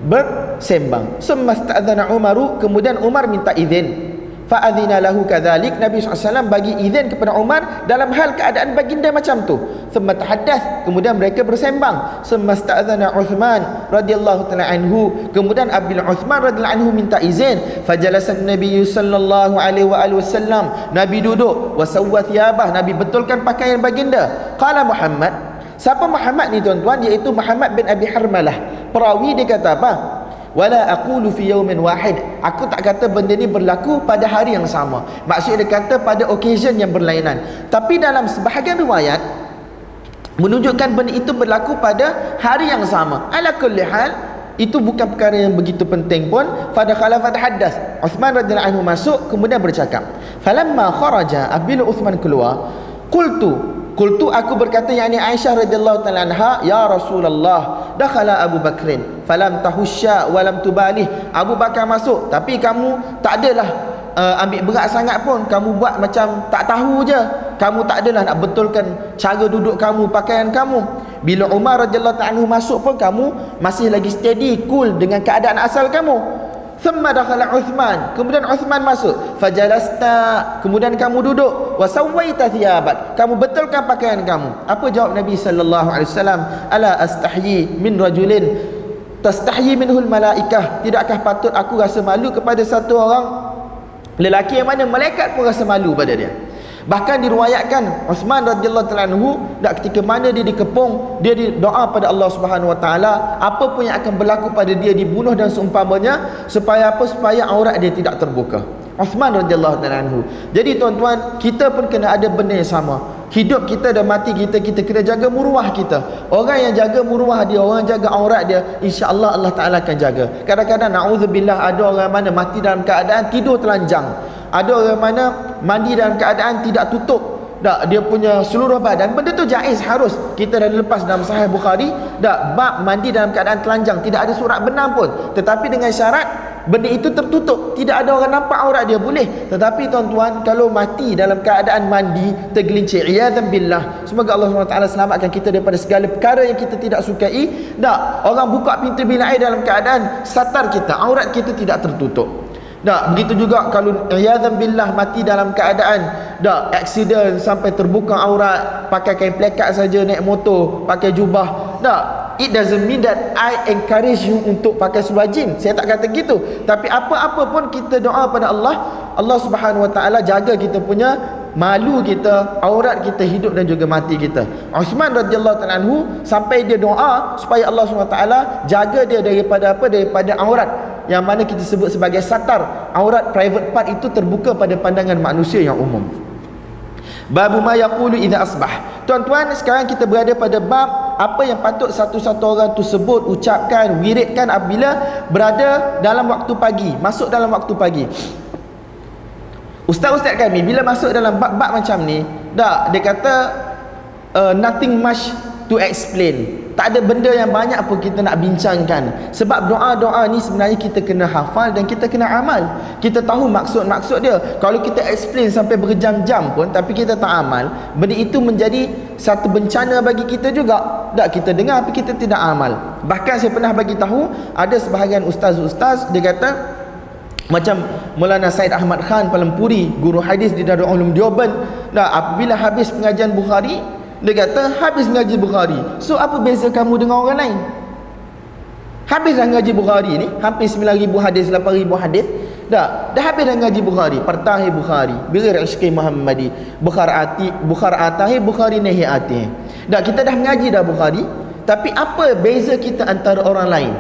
bersembang. Semasta'adzana Umaru. Kemudian Umar minta izin Fa'adhina lahu kadhalik. Nabi SAW bagi izin kepada Umar dalam hal keadaan baginda macam tu. Thumma tahaddath. Kemudian mereka bersembang. Thumma sta'adhana Uthman radhiyallahu ta'ala anhu. Kemudian Abil Uthman radhiyallahu anhu minta izin. Fajalasa Nabi sallallahu alaihi wa alihi wasallam. Nabi duduk. Wasawwa thiyabah Nabi betulkan pakaian baginda. Qala Muhammad siapa Muhammad ni tuan-tuan? Iaitu Muhammad bin Abi Harmalah. Perawi dia kata apa wala aqulu fi yawmin wahid. Aku tak kata benda ni berlaku pada hari yang sama. Maksud dia kata pada occasion yang berlainan. Tapi dalam sebahagian riwayat menunjukkan benda itu berlaku pada hari yang sama. Ala kulli hal itu bukan perkara yang begitu penting pun. Pada khalafat hadas Uthman radhiyallahu anhu masuk kemudian bercakap falamma kharaja apabila Uthman keluar qultu qultu aku berkata yakni Aisyah radhiyallahu taala anha ya Rasulullah dakhala Abu Bakrin falam tahusya walam tubalih. Abu Bakar masuk tapi kamu tak adalah uh, ambil berat sangat pun. Kamu buat macam tak tahu je. Kamu tak adalah nak betulkan cara duduk kamu pakaian kamu. Bila Umar radhiyallahu anhu masuk pun kamu masih lagi steady cool dengan keadaan asal kamu thumma dakhala Uthman. Kemudian Uthman masuk. Fajalasta. Kemudian kamu duduk. Wa sawaita thiyabak kamu betulkan pakaian kamu. Apa jawab Nabi sallallahu alaihi wasallam? Ala astahyi min rajulin. Tastahyi minhul malaikah. Tidakkah patut aku rasa malu kepada satu orang? Lelaki yang mana malaikat pun rasa malu pada dia Bahkan diriwayatkan Uthman radhiyallahu taala anhu dak ketika mana dia dikepung, dia doa pada Allah Subhanahu wa taala, apa pun yang akan berlaku pada dia dibunuh dan seumpamanya supaya apa? Supaya aurat dia tidak terbuka. Uthman radhiyallahu taala anhu. Jadi tuan-tuan, kita pun kena ada benda yang sama. Hidup kita dan mati kita kita kena jaga muruah kita. Orang yang jaga muruah dia, orang yang jaga aurat dia, insya-Allah Allah Taala akan jaga. Kadang-kadang naudzubillah ada orang mana mati dalam keadaan tidur telanjang ada orang mana mandi dalam keadaan tidak tutup. Tak dia punya seluruh badan benda tu jaiz harus. Kita dah lepas dalam sahih Bukhari tak bab mandi dalam keadaan telanjang tidak ada surat benam pun. Tetapi dengan syarat benda itu tertutup. Tidak ada orang nampak aurat dia boleh. Tetapi tuan-tuan kalau mati dalam keadaan mandi tergelincir iyadzan billah. Semoga Allah SWT selamatkan kita daripada segala perkara yang kita tidak sukai. Tak orang buka pintu bilik air dalam keadaan satar kita aurat kita tidak tertutup tak, begitu juga kalau iyadzan billah mati dalam keadaan tak accident sampai terbuka aurat, pakai kain plekat saja naik motor, pakai jubah. Tak, it doesn't mean that I encourage you untuk pakai seluar jin. Saya tak kata gitu. Tapi apa-apa pun kita doa pada Allah, Allah Subhanahu Wa Taala jaga kita punya malu kita, aurat kita hidup dan juga mati kita. Uthman radhiyallahu taala anhu sampai dia doa supaya Allah Taala jaga dia daripada apa? Daripada aurat. Yang mana kita sebut sebagai satar. Aurat private part itu terbuka pada pandangan manusia yang umum. Babu ma yaqulu idza asbah. Tuan-tuan sekarang kita berada pada bab apa yang patut satu-satu orang tu sebut ucapkan wiridkan apabila berada dalam waktu pagi masuk dalam waktu pagi ustaz-ustaz kami bila masuk dalam bab-bab macam ni dak dia kata uh, nothing much to explain. Tak ada benda yang banyak pun kita nak bincangkan. Sebab doa-doa ni sebenarnya kita kena hafal dan kita kena amal. Kita tahu maksud-maksud dia. Kalau kita explain sampai berjam-jam pun tapi kita tak amal benda itu menjadi satu bencana bagi kita juga. Tak kita dengar tapi kita tidak amal. Bahkan saya pernah bagi tahu ada sebahagian ustaz-ustaz dia kata macam Maulana Said Ahmad Khan Palempuri guru hadis di Darul Ulum Deoban nah apabila habis pengajian Bukhari dia kata habis ngaji Bukhari. So apa beza kamu dengan orang lain? Habis dah ngaji Bukhari ni, hampir 9000 hadis, 8000 hadis. Dah, dah habis dah ngaji Bukhari, pertahi Bukhari, bighair ishqi Muhammadi, Bukhari ati, Bukhari atahi, Bukhari nahi ati. Dah kita dah mengaji dah Bukhari, tapi apa beza kita antara orang lain?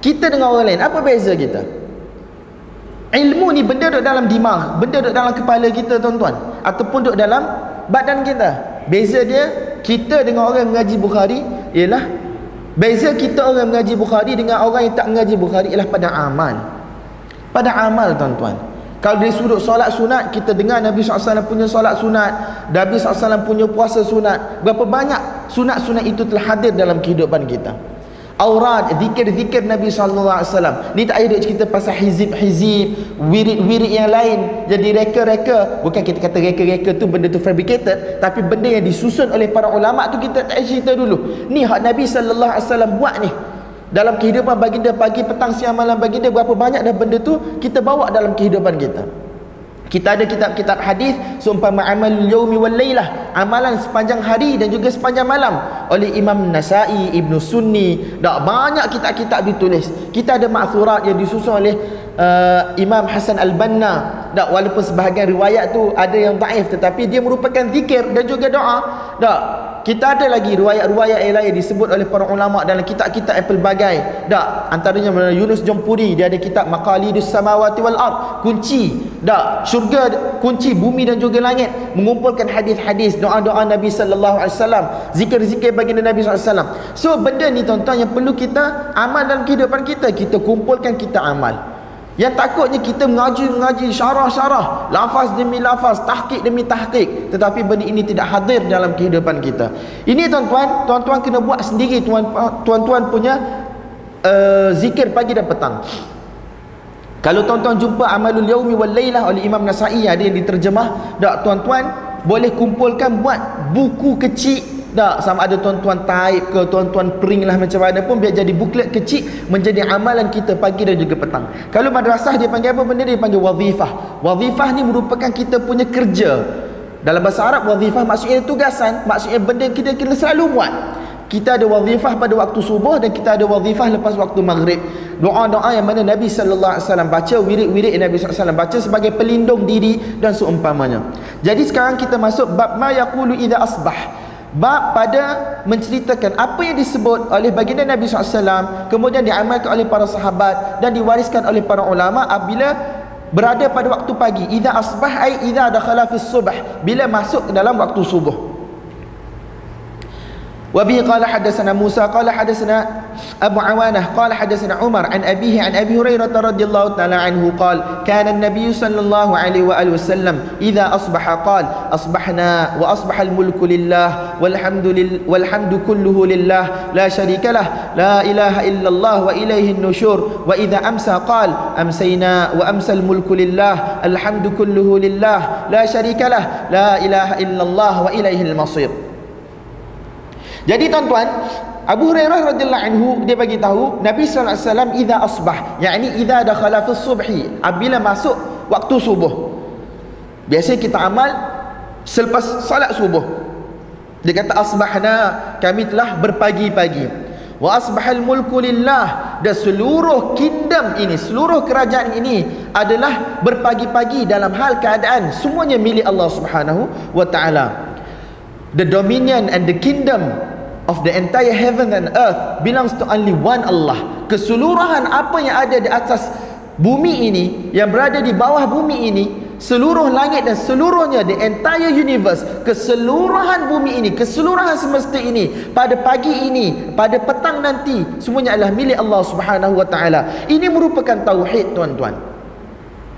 Kita dengan orang lain, apa beza kita? Ilmu ni benda duduk dalam dimah, benda duduk dalam kepala kita tuan-tuan, ataupun duduk dalam badan kita. Beza dia kita dengan orang yang mengaji Bukhari ialah beza kita orang yang mengaji Bukhari dengan orang yang tak mengaji Bukhari ialah pada amal. Pada amal tuan-tuan. Kalau dari sudut solat sunat kita dengar Nabi SAW punya solat sunat, Nabi SAW punya puasa sunat. Berapa banyak sunat-sunat itu telah hadir dalam kehidupan kita aurat zikir-zikir Nabi sallallahu alaihi wasallam. Ni tak ada cerita pasal hizib-hizib wirid-wirid yang lain. Jadi reka-reka bukan kita kata reka-reka tu benda tu fabricated tapi benda yang disusun oleh para ulama tu kita tak cerita dulu. Ni hak Nabi sallallahu alaihi wasallam buat ni. Dalam kehidupan baginda pagi petang siang malam baginda berapa banyak dah benda tu kita bawa dalam kehidupan kita kita ada kitab-kitab hadis seumpama amal yaumi wal lailah, amalan sepanjang hari dan juga sepanjang malam oleh Imam Nasai, Ibnu Sunni. Dak banyak kitab-kitab ditulis. Kita ada ma'thurat yang disusun oleh uh, Imam Hasan Al-Banna Tak, walaupun sebahagian riwayat tu ada yang daif tetapi dia merupakan zikir dan juga doa. Tak, kita ada lagi riwayat-riwayat yang lain disebut oleh para ulama dalam kitab-kitab yang pelbagai. Tak, antaranya Yunus Jompuri dia ada kitab Maqalidus Samawati wal Ard, kunci. Tak, syurga kunci bumi dan juga langit mengumpulkan hadis-hadis doa-doa Nabi sallallahu alaihi wasallam, zikir-zikir baginda Nabi sallallahu alaihi wasallam. So benda ni tuan-tuan yang perlu kita amal dalam kehidupan kita, kita kumpulkan kita amal. Yang takutnya kita mengaji-mengaji syarah-syarah, lafaz demi lafaz, tahqiq demi tahqiq, tetapi benda ini tidak hadir dalam kehidupan kita. Ini tuan-tuan, tuan-tuan kena buat sendiri tuan-tuan punya uh, zikir pagi dan petang. Kalau tuan-tuan jumpa Amalul Yaumi wal Lailah oleh Imam Nasa'i ada yang diterjemah, tak tuan-tuan boleh kumpulkan buat buku kecil tak sama ada tuan-tuan type ke tuan-tuan print lah macam mana pun biar jadi buklet kecil menjadi amalan kita pagi dan juga petang. Kalau madrasah dia panggil apa benda? Dia panggil wazifah. Wazifah ni merupakan kita punya kerja. Dalam bahasa Arab wazifah maksudnya tugasan maksudnya benda kita kena selalu buat. Kita ada wazifah pada waktu subuh dan kita ada wazifah lepas waktu maghrib. Doa-doa yang mana Nabi sallallahu alaihi wasallam baca wirid-wirid Nabi sallallahu alaihi wasallam baca sebagai pelindung diri dan seumpamanya. Jadi sekarang kita masuk bab ma yaqulu idza asbah bab pada menceritakan apa yang disebut oleh baginda Nabi SAW kemudian diamalkan oleh para sahabat dan diwariskan oleh para ulama apabila berada pada waktu pagi. Idza asbah ai idza dakhala fi subh. Bila masuk ke dalam waktu subuh وبه قال حدثنا موسى قال حدثنا أبو عوانة قال حدثنا عمر عن أبيه عن أبي هريرة رضي الله تعالى عنه قال كان النبي صلى الله عليه وآله وسلم إذا أصبح قال أصبحنا وأصبح الملك لله والحمد, لل والحمد كله لله لا شريك له لا إله إلا الله وإليه النشور. وإذا أمسى قال أمسينا وأمسى الملك لله الحمد كله لله لا شريك له لا إله إلا الله وإليه المصير. Jadi tuan-tuan, Abu Hurairah radhiyallahu anhu dia bagi tahu Nabi sallallahu alaihi wasallam idza asbah, yakni idza dakhala fi subhi, apabila masuk waktu subuh. Biasa kita amal selepas salat subuh. Dia kata asbahna, kami telah berpagi-pagi. Wa asbahal mulku lillah dan seluruh kingdom ini, seluruh kerajaan ini adalah berpagi-pagi dalam hal keadaan semuanya milik Allah Subhanahu wa taala. The dominion and the kingdom of the entire heaven and earth belongs to only one Allah. Keseluruhan apa yang ada di atas bumi ini, yang berada di bawah bumi ini, seluruh langit dan seluruhnya, the entire universe, keseluruhan bumi ini, keseluruhan semesta ini, pada pagi ini, pada petang nanti, semuanya adalah milik Allah Subhanahu wa taala. Ini merupakan tauhid, tuan-tuan.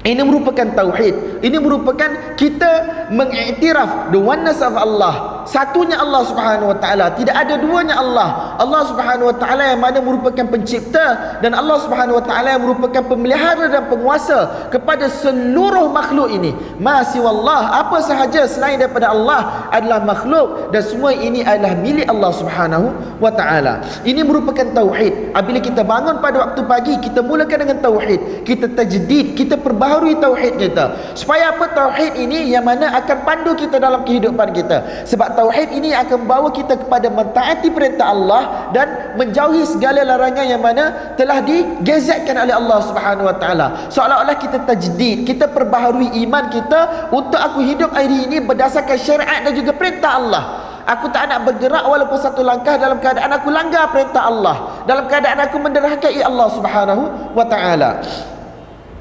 Ini merupakan tauhid. Ini merupakan kita mengiktiraf the oneness of Allah. Satunya Allah Subhanahu wa taala, tidak ada duanya Allah. Allah Subhanahu wa taala yang mana merupakan pencipta dan Allah Subhanahu wa taala yang merupakan pemelihara dan penguasa kepada seluruh makhluk ini. Masih Allah, apa sahaja selain daripada Allah adalah makhluk dan semua ini adalah milik Allah Subhanahu wa taala. Ini merupakan tauhid. Apabila kita bangun pada waktu pagi, kita mulakan dengan tauhid. Kita tajdid, kita perbaharui tauhid kita supaya apa tauhid ini yang mana akan pandu kita dalam kehidupan kita sebab tauhid ini akan membawa kita kepada mentaati perintah Allah dan menjauhi segala larangan yang mana telah digezetkan oleh Allah Subhanahu wa taala seolah-olah kita tajdid kita perbaharui iman kita untuk aku hidup hari ini berdasarkan syariat dan juga perintah Allah Aku tak nak bergerak walaupun satu langkah dalam keadaan aku langgar perintah Allah. Dalam keadaan aku menderhakai Allah Subhanahu wa taala.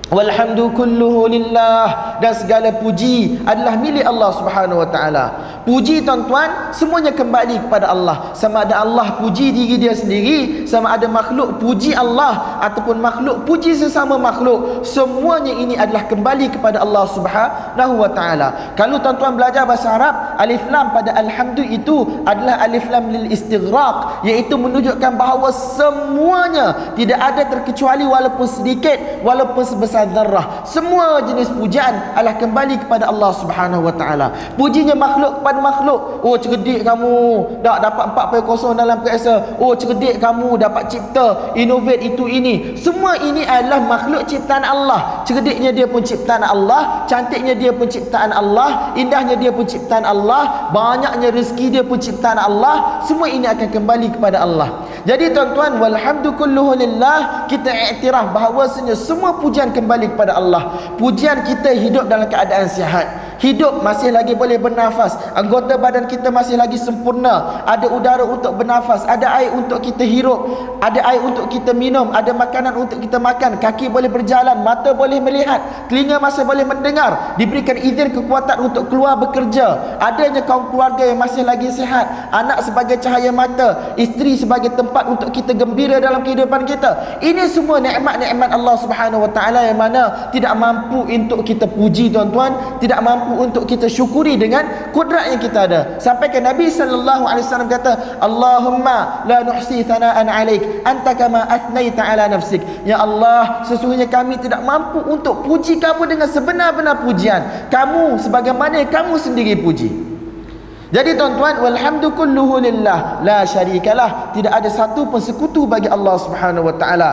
Walhamdu kulluhu lillah dan segala puji adalah milik Allah Subhanahu wa taala. Puji tuan-tuan semuanya kembali kepada Allah. Sama ada Allah puji diri dia sendiri, sama ada makhluk puji Allah ataupun makhluk puji sesama makhluk, semuanya ini adalah kembali kepada Allah Subhanahu wa taala. Kalau tuan-tuan belajar bahasa Arab, alif lam pada alhamdu itu adalah alif lam lil istighraq, iaitu menunjukkan bahawa semuanya tidak ada terkecuali walaupun sedikit, walaupun sebesar zarrah semua jenis pujian adalah kembali kepada Allah Subhanahu wa taala. Pujinya makhluk kepada makhluk. Oh cerdik kamu dak dapat 4.0 dalam PSA oh cerdik kamu dapat cipta innovate itu ini. Semua ini adalah makhluk ciptaan Allah. Cerdiknya dia pun ciptaan Allah cantiknya dia pun ciptaan Allah indahnya dia pun ciptaan Allah banyaknya rezeki dia pun ciptaan Allah. Semua ini akan kembali kepada Allah Jadi tuan-tuan, walhamdulillah kita iktiraf bahawa semua pujian kembali kepada Allah. Pujian kita hidup dalam keadaan sihat. Hidup masih lagi boleh bernafas. Anggota badan kita masih lagi sempurna. Ada udara untuk bernafas ada air untuk kita hirup ada air untuk kita minum ada makanan untuk kita makan. Kaki boleh berjalan mata boleh melihat telinga masih boleh mendengar. Diberikan izin kekuatan untuk keluar bekerja. Adanya kaum keluarga yang masih lagi sihat. Anak sebagai cahaya mata isteri sebagai tempat untuk kita gembira dalam kehidupan kita. Ini semua nikmat-nikmat Allah Subhanahu Wa Taala yang mana tidak mampu untuk kita puji tuan-tuan. Tidak mampu untuk kita syukuri dengan kudrat yang kita ada. Sampai ke Nabi sallallahu alaihi wasallam kata Allahumma la nuhsi thanaan alaik anta kama athnaita ala nafsik. Ya Allah sesungguhnya kami tidak mampu untuk puji kamu dengan sebenar-benar pujian. Kamu sebagaimana kamu sendiri puji jadi tuan-tuan walhamdulillah lillah. La syarikalah tidak ada satu pun sekutu bagi Allah Subhanahu wa taala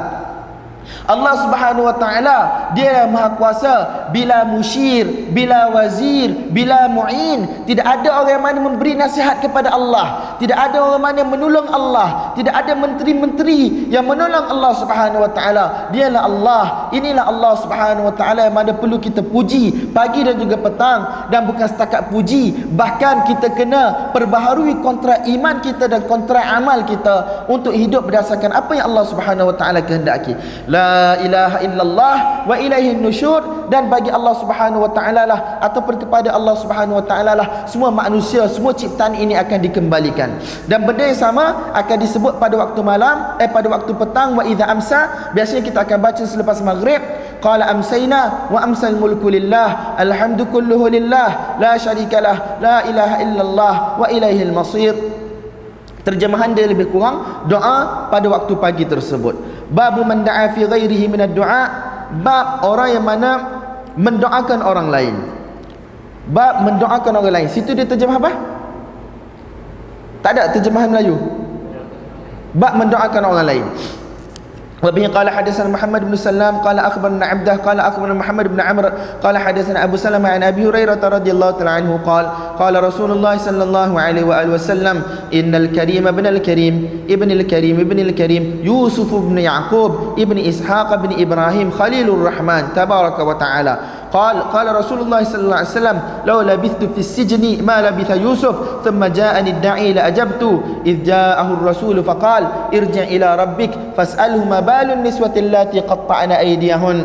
Allah Subhanahu wa taala dia yang maha kuasa. Bila musyir bila wazir bila muin tidak ada orang mana memberi nasihat kepada Allah. Tidak ada orang mana yang menolong Allah. Tidak ada menteri-menteri yang menolong Allah Subhanahu wa taala. Dialah Allah. Inilah Allah Subhanahu wa taala yang mana perlu kita puji. Pagi dan juga petang. Dan bukan setakat puji. Bahkan kita kena perbaharui kontrak iman kita dan kontrak amal kita untuk hidup berdasarkan apa yang Allah Subhanahu wa taala kehendaki la ilaha illallah wa ilaihi nusyur. Dan bagi Allah Subhanahu wa taala lah ataupun kepada Allah Subhanahu wa taala lah semua manusia semua ciptaan ini akan dikembalikan. Dan benda yang sama akan disebut pada waktu malam eh pada waktu petang wa idza amsa. Biasanya kita akan baca selepas maghrib. Qala amsayna wa amsal mulku lillah alhamdu kulluhu lillah la syarikalah la ilaha illallah wa ilaihil masir Terjemahan dia lebih kurang doa pada waktu pagi tersebut. Bab man da'a fi ghairihi min ad-du'a bab orang yang mana mendoakan orang lain. Bab mendoakan orang lain. Situ dia terjemah apa? Tak ada terjemahan Melayu. Bab mendoakan orang lain وبه قال حدثنا محمد بن سلام قال اخبرنا عبده قال اخبرنا محمد بن عمرو قال حدثنا ابو سلمة عن ابي هريره رضي الله تعالى عنه قال قال رسول الله صلى الله عليه واله وسلم ان الكريم ابن الكريم ابن الكريم ابن الكريم يوسف بن يعقوب ابن اسحاق بن ابراهيم خليل الرحمن تبارك وتعالى قال قال رسول الله صلى الله عليه وسلم لو لبثت في السجن ما لبث يوسف ثم جاءني الداعي لأجبت إذ جاءه الرسول فقال ارجع إلى ربك فاسأله ما بال النسوة اللاتي قطعن أيديهن.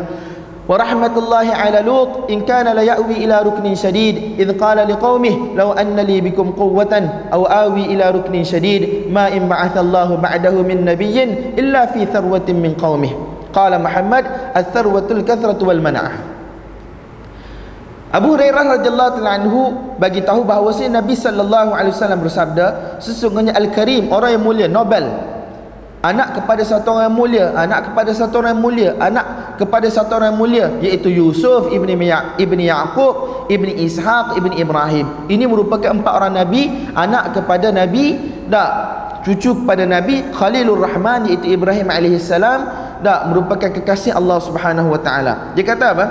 ورحمة الله على لوط إن كان ليأوي إلى ركن شديد إذ قال لقومه لو أن لي بكم قوة أو آوي إلى ركن شديد ما إن بعث الله بعده من نبي إلا في ثروة من قومه. قال محمد الثروة الكثرة والمنعة. Abu Hurairah radhiyallahu anhu bagi tahu bahawa Nabi sallallahu alaihi wasallam bersabda sesungguhnya al-karim orang yang mulia Nobel. Anak kepada satu orang yang mulia anak kepada satu orang yang mulia anak kepada satu orang yang mulia iaitu Yusuf ibni Ya ibni Yaqub ibni Ishaq ibni Ibrahim. Ini merupakan empat orang nabi anak kepada nabi dak. Cucu kepada nabi Khalilur Rahman iaitu Ibrahim alaihi salam dak merupakan kekasih Allah Subhanahu wa taala. Dia kata apa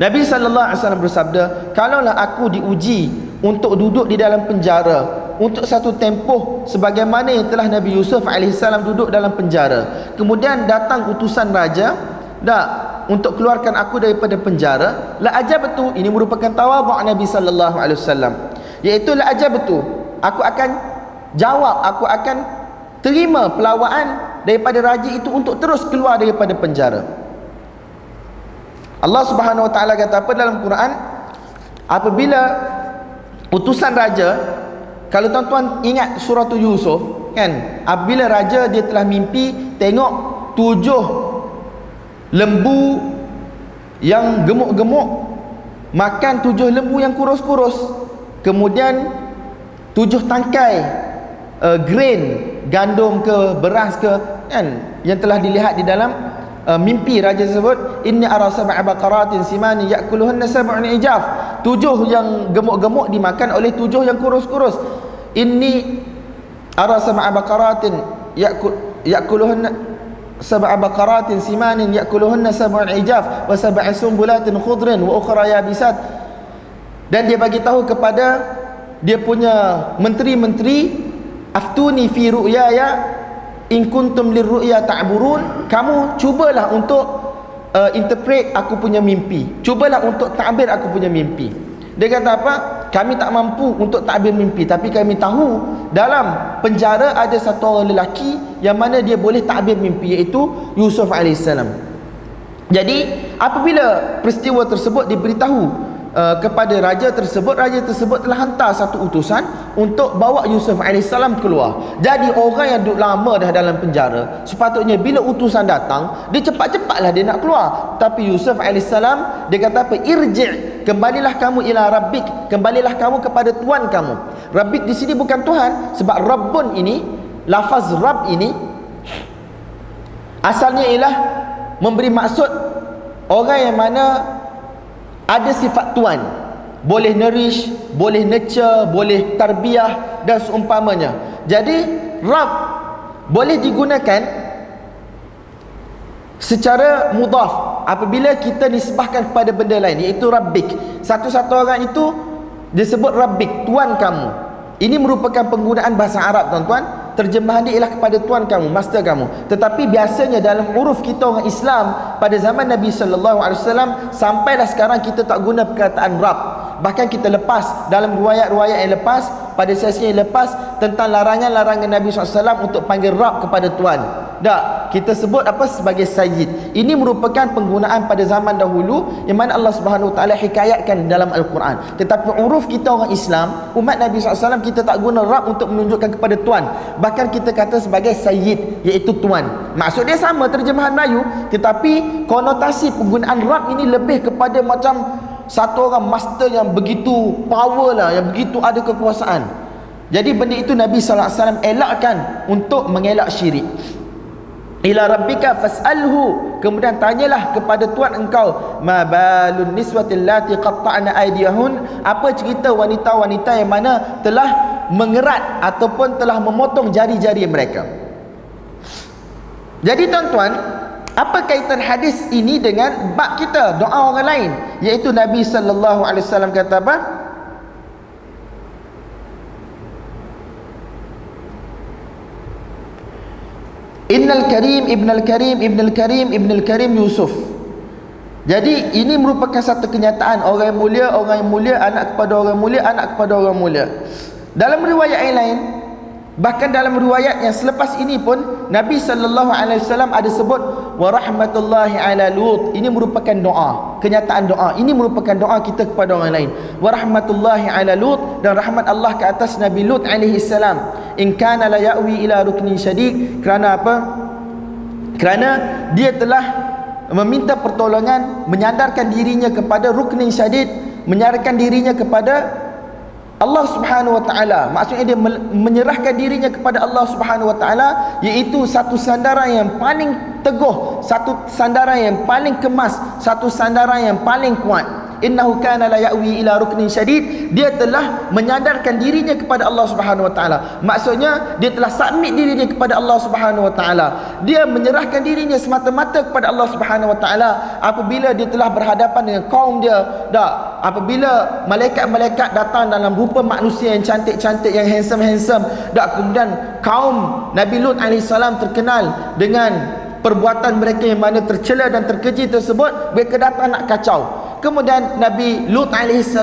Nabi sallallahu alaihi wasallam bersabda, "Kalaulah aku diuji untuk duduk di dalam penjara untuk satu tempoh sebagaimana yang telah Nabi Yusuf alaihi salam duduk dalam penjara, kemudian datang utusan raja, dak untuk keluarkan aku daripada penjara, la ajabtu ini merupakan tawadhu Nabi sallallahu alaihi wasallam. Iaitu la ajabtu, aku akan jawab, aku akan terima pelawaan daripada raja itu untuk terus keluar daripada penjara." Allah Subhanahu Wa Taala kata apa dalam Quran? Apabila utusan raja, kalau tuan-tuan ingat surah tu Yusuf, kan? Apabila raja dia telah mimpi tengok tujuh lembu yang gemuk-gemuk makan tujuh lembu yang kurus-kurus. Kemudian tujuh tangkai uh, grain gandum ke beras ke kan yang telah dilihat di dalam uh, mimpi raja tersebut inni ara sab'a baqaratin simani ya'kuluhunna sab'un ijaf. Tujuh yang gemuk-gemuk dimakan oleh tujuh yang kurus-kurus. Inni ara sab'a baqaratin ya'kul ya'kuluhunna sab'a baqaratin simanin ya'kuluhunna sab'un ijaf wa sab'a sumbulatin khudrin wa ukhra yabisat. Dan dia bagi tahu kepada dia punya menteri-menteri aftuni fi ru'yaya in kuntum lirru'ya ta'burun kamu cubalah untuk uh, interpret aku punya mimpi. Cubalah untuk takbir aku punya mimpi. Dia kata apa? Kami tak mampu untuk takbir mimpi tapi kami tahu dalam penjara ada satu orang lelaki yang mana dia boleh takbir mimpi iaitu Yusuf alaihissalam. Jadi apabila peristiwa tersebut diberitahu uh, kepada raja tersebut raja tersebut telah hantar satu utusan untuk bawa Yusuf AS keluar. Jadi orang yang duduk lama dah dalam penjara sepatutnya bila utusan datang dia cepat-cepatlah dia nak keluar. Tapi Yusuf AS dia kata apa? Irji' kembalilah kamu ila rabbik kembalilah kamu kepada tuan kamu. Rabbik di sini bukan tuhan sebab rabbun ini lafaz rabb ini asalnya ialah memberi maksud orang yang mana ada sifat tuan. Boleh nourish boleh nurture boleh tarbiyah dan seumpamanya. Jadi rab boleh digunakan secara mudaf apabila kita nisbahkan kepada benda lain iaitu rabbik. Satu-satu orang itu disebut rabbik tuan kamu. Ini merupakan penggunaan bahasa Arab tuan-tuan terjemahan dia ialah kepada tuan kamu master kamu. Tetapi biasanya dalam huruf kita orang Islam pada zaman Nabi sallallahu alaihi wasallam sampailah sekarang kita tak guna perkataan rab. Bahkan kita lepas dalam riwayat-riwayat yang lepas pada sesi yang lepas tentang larangan-larangan Nabi SAW untuk panggil rab kepada tuan tak kita sebut apa? Sebagai sayyid. Ini merupakan penggunaan pada zaman dahulu yang mana Allah Subhanahu taala hikayatkan dalam al-Quran. Tetapi uruf kita orang Islam umat Nabi SAW kita tak guna rab untuk menunjukkan kepada tuan. Bahkan kita kata sebagai sayyid iaitu tuan. Maksud dia sama terjemahan Melayu. Tetapi konotasi penggunaan rab ini lebih kepada macam satu orang master yang begitu power lah yang begitu ada kekuasaan. Jadi benda itu Nabi SAW elakkan untuk mengelak syirik ila rabbika fas'alhu. Kemudian tanyalah kepada tuan engkau ma balun niswatil lati qatta'na aydiyahun? Apa cerita wanita-wanita yang mana telah mengerat ataupun telah memotong jari-jari mereka? Jadi tuan-tuan apa kaitan hadis ini dengan bab kita doa orang lain? Iaitu Nabi sallallahu alaihi wasallam kata apa Innal Karim Ibnul Karim Ibnul Karim Ibnul Karim Yusuf. Jadi ini merupakan satu kenyataan orang mulia, orang mulia, anak kepada orang mulia, anak kepada orang mulia. Dalam riwayat yang lain, bahkan dalam riwayat yang selepas ini pun Nabi sallallahu alaihi wasallam ada sebut wa rahmatullahi ala lut. Ini merupakan doa, kenyataan doa. Ini merupakan doa kita kepada orang lain. Wa rahmatullahi ala lut dan rahmat Allah ke atas Nabi Lut alaihi salam in kana la ya'wi ila ruknin syadid kerana apa kerana dia telah meminta pertolongan menyandarkan dirinya kepada ruknin syadid menyandarkan dirinya kepada Allah Subhanahu wa taala maksudnya dia menyerahkan dirinya kepada Allah Subhanahu wa taala iaitu satu sandaran yang paling teguh satu sandaran yang paling kemas satu sandaran yang paling kuat innahu kana la ya'wi ila ruknin syadid. Dia telah menyadarkan dirinya kepada Allah Subhanahu wa taala. Maksudnya dia telah submit dirinya kepada Allah Subhanahu wa taala. Dia menyerahkan dirinya semata-mata kepada Allah Subhanahu wa taala apabila dia telah berhadapan dengan kaum dia. Dak apabila malaikat-malaikat datang dalam rupa manusia yang cantik-cantik yang handsome-handsome. Dak kemudian kaum Nabi Lut alaihi salam terkenal dengan perbuatan mereka yang mana tercela dan terkeji tersebut. Mereka datang nak kacau kemudian Nabi Lut AS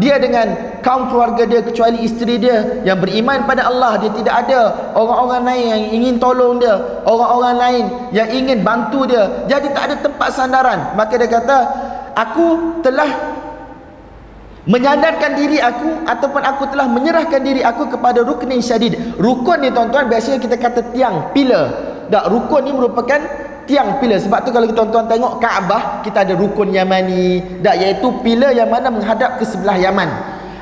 dia dengan kaum keluarga dia kecuali isteri dia yang beriman pada Allah dia tidak ada orang-orang lain yang ingin tolong dia orang-orang lain yang ingin bantu dia. Jadi tak ada tempat sandaran. Maka dia kata aku telah menyadarkan diri aku ataupun aku telah menyerahkan diri aku kepada rukun syadid. Rukun ni tuan-tuan biasanya kita kata tiang pillar tak rukun ni merupakan tiang pilar sebab tu kalau kita tuan-tuan tengok Kaabah kita ada rukun Yamani. Dak iaitu pilar yang mana menghadap ke sebelah Yaman.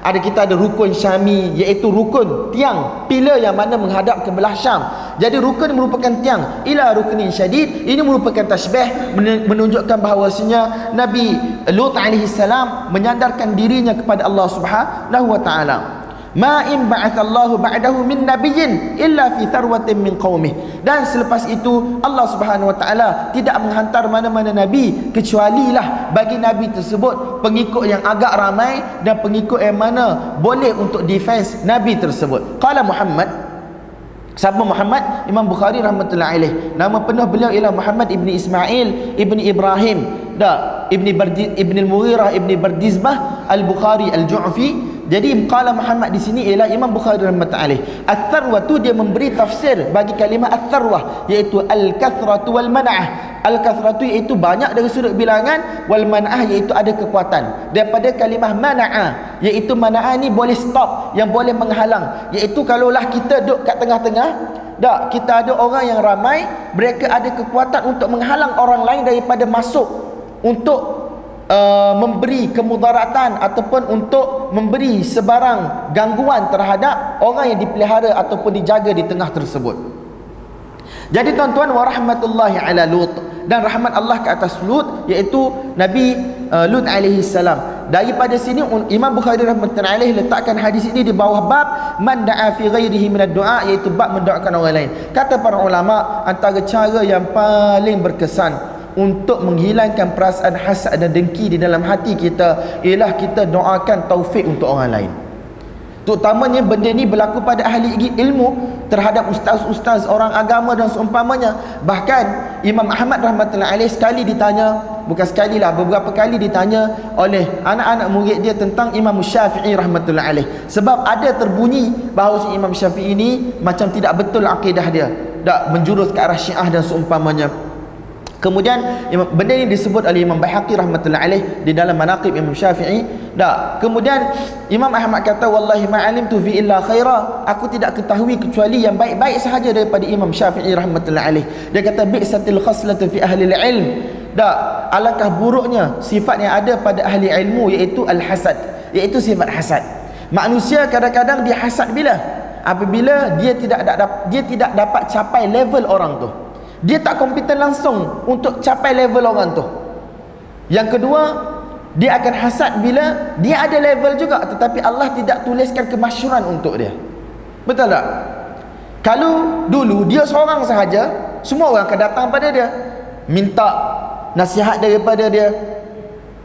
Ada kita ada rukun Syami iaitu rukun tiang. Pilar yang mana menghadap ke belah Syam. Jadi rukun merupakan tiang. Ila rukunin syadid ini merupakan tasbih menunjukkan bahawasanya Nabi Lut alaihi salam menyandarkan dirinya kepada Allah Subhanahu wa taala ma in ba'athallahu ba'dahu min nabiyyin illa fi tharwatin min qaumih dan selepas itu Allah Subhanahu wa taala tidak menghantar mana-mana nabi kecuali lah bagi nabi tersebut pengikut yang agak ramai dan pengikut yang mana boleh untuk defense nabi tersebut qala Muhammad Siapa Muhammad? Imam Bukhari rahmatullahi alaih. Nama penuh beliau ialah Muhammad ibni Ismail ibni Ibrahim. Da, ibni Bardi, ibni Al-Mughirah ibni Bardizbah Al-Bukhari Al-Ju'fi jadi qala Muhammad di sini ialah Imam Bukhari rahmatullahi alaih. Ats-Tsarwah tu dia memberi tafsir bagi kalimah ats-Tsarwah iaitu al-kathratu wal man'ah. Al-kathratu iaitu banyak dari sudut bilangan wal man'ah iaitu ada kekuatan. Daripada kalimah mana'a iaitu mana'a ni boleh stop yang boleh menghalang iaitu kalaulah kita duduk kat tengah-tengah tak, kita ada orang yang ramai Mereka ada kekuatan untuk menghalang orang lain daripada masuk Untuk uh, memberi kemudaratan ataupun untuk memberi sebarang gangguan terhadap orang yang dipelihara ataupun dijaga di tengah tersebut. Jadi tuan-tuan wa rahmatullahi ala Lut dan rahmat Allah ke atas Lut iaitu Nabi uh, Lut alaihi salam. Daripada sini Imam Bukhari rahmatullahi alaihi letakkan hadis ini di bawah bab man da'a fi ghairihi min ad-du'a iaitu bab mendoakan orang lain. Kata para ulama antara cara yang paling berkesan untuk menghilangkan perasaan hasad dan dengki di dalam hati kita ialah kita doakan taufik untuk orang lain. Terutamanya benda ni berlaku pada ahli ilmu terhadap ustaz-ustaz orang agama dan seumpamanya. Bahkan Imam Ahmad rahmatullahi alaih sekali ditanya bukan sekali lah beberapa kali ditanya oleh anak-anak murid dia tentang Imam Syafi'i rahmatullahi alaih. Sebab ada terbunyi bahawa si Imam Syafi'i ini macam tidak betul akidah dia. Tak menjurus ke arah syiah dan seumpamanya Kemudian benda ini disebut oleh Imam Baihaqi rahmatullahi alaih di dalam Manaqib Imam Syafi'i. Dak. Kemudian Imam Ahmad kata wallahi ma alimtu fi illa khaira. Aku tidak ketahui kecuali yang baik-baik sahaja daripada Imam Syafi'i rahmatullahi alaih. Dia kata bi'satil khaslatu fi ahli ilm. Dak. Alangkah buruknya sifat yang ada pada ahli ilmu iaitu al-hasad, iaitu sifat hasad. Manusia kadang-kadang dia hasad bila apabila dia tidak dia tidak dapat capai level orang tu dia tak kompeten langsung untuk capai level orang tu. Yang kedua dia akan hasad bila dia ada level juga tetapi Allah tidak tuliskan kemasyuran untuk dia. Betul tak? Kalau dulu dia seorang sahaja semua orang akan datang pada dia minta nasihat daripada dia.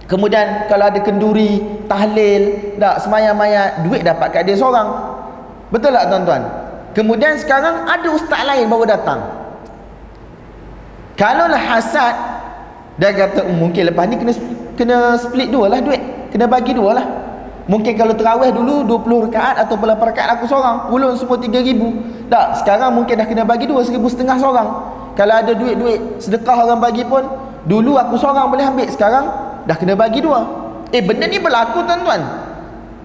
Kemudian kalau ada kenduri tahlil tak semayang-mayang duit dapat kat dia seorang. Betul tak tuan-tuan? Kemudian sekarang ada ustaz lain baru datang kalau lah hasad dia kata oh, mungkin lepas ni kena kena split dua lah duit. Kena bagi dua lah. Mungkin kalau terawih dulu 20 rakaat atau 8 rakaat aku seorang pulun semua 3 ribu. Tak sekarang mungkin dah kena bagi dua seribu setengah seorang. Kalau ada duit-duit sedekah orang bagi pun dulu aku seorang boleh ambil. Sekarang dah kena bagi dua. Eh benda ni berlaku tuan-tuan.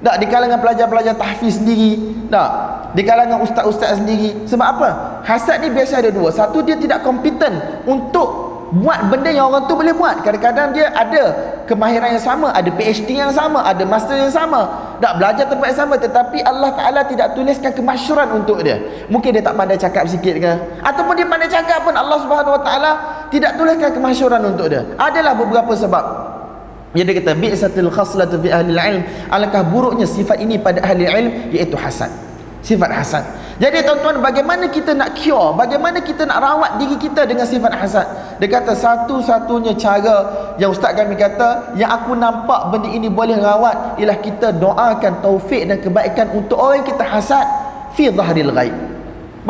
Tak di kalangan pelajar-pelajar tahfiz sendiri. Tak di kalangan ustaz-ustaz sendiri. Sebab apa? Hasad ni biasa ada dua. Satu dia tidak kompeten untuk buat benda yang orang tu boleh buat. Kadang-kadang dia ada kemahiran yang sama ada PhD yang sama ada master yang sama. Tak belajar tempat yang sama tetapi Allah Ta'ala tidak tuliskan kemasyuran untuk dia. Mungkin dia tak pandai cakap sikit ke? Ataupun dia pandai cakap pun Allah Subhanahu Wa Ta'ala tidak tuliskan kemasyuran untuk dia. Adalah beberapa sebab. Dia kata bi'satil khaslatu fi ahli ilm alangkah buruknya sifat ini pada ahli ilm iaitu hasad sifat hasad. Jadi tuan-tuan bagaimana kita nak cure? Bagaimana kita nak rawat diri kita dengan sifat hasad? Dia kata satu-satunya cara yang ustaz kami kata yang aku nampak benda ini boleh rawat ialah kita doakan taufik dan kebaikan untuk orang kita hasad fi zahril ghaib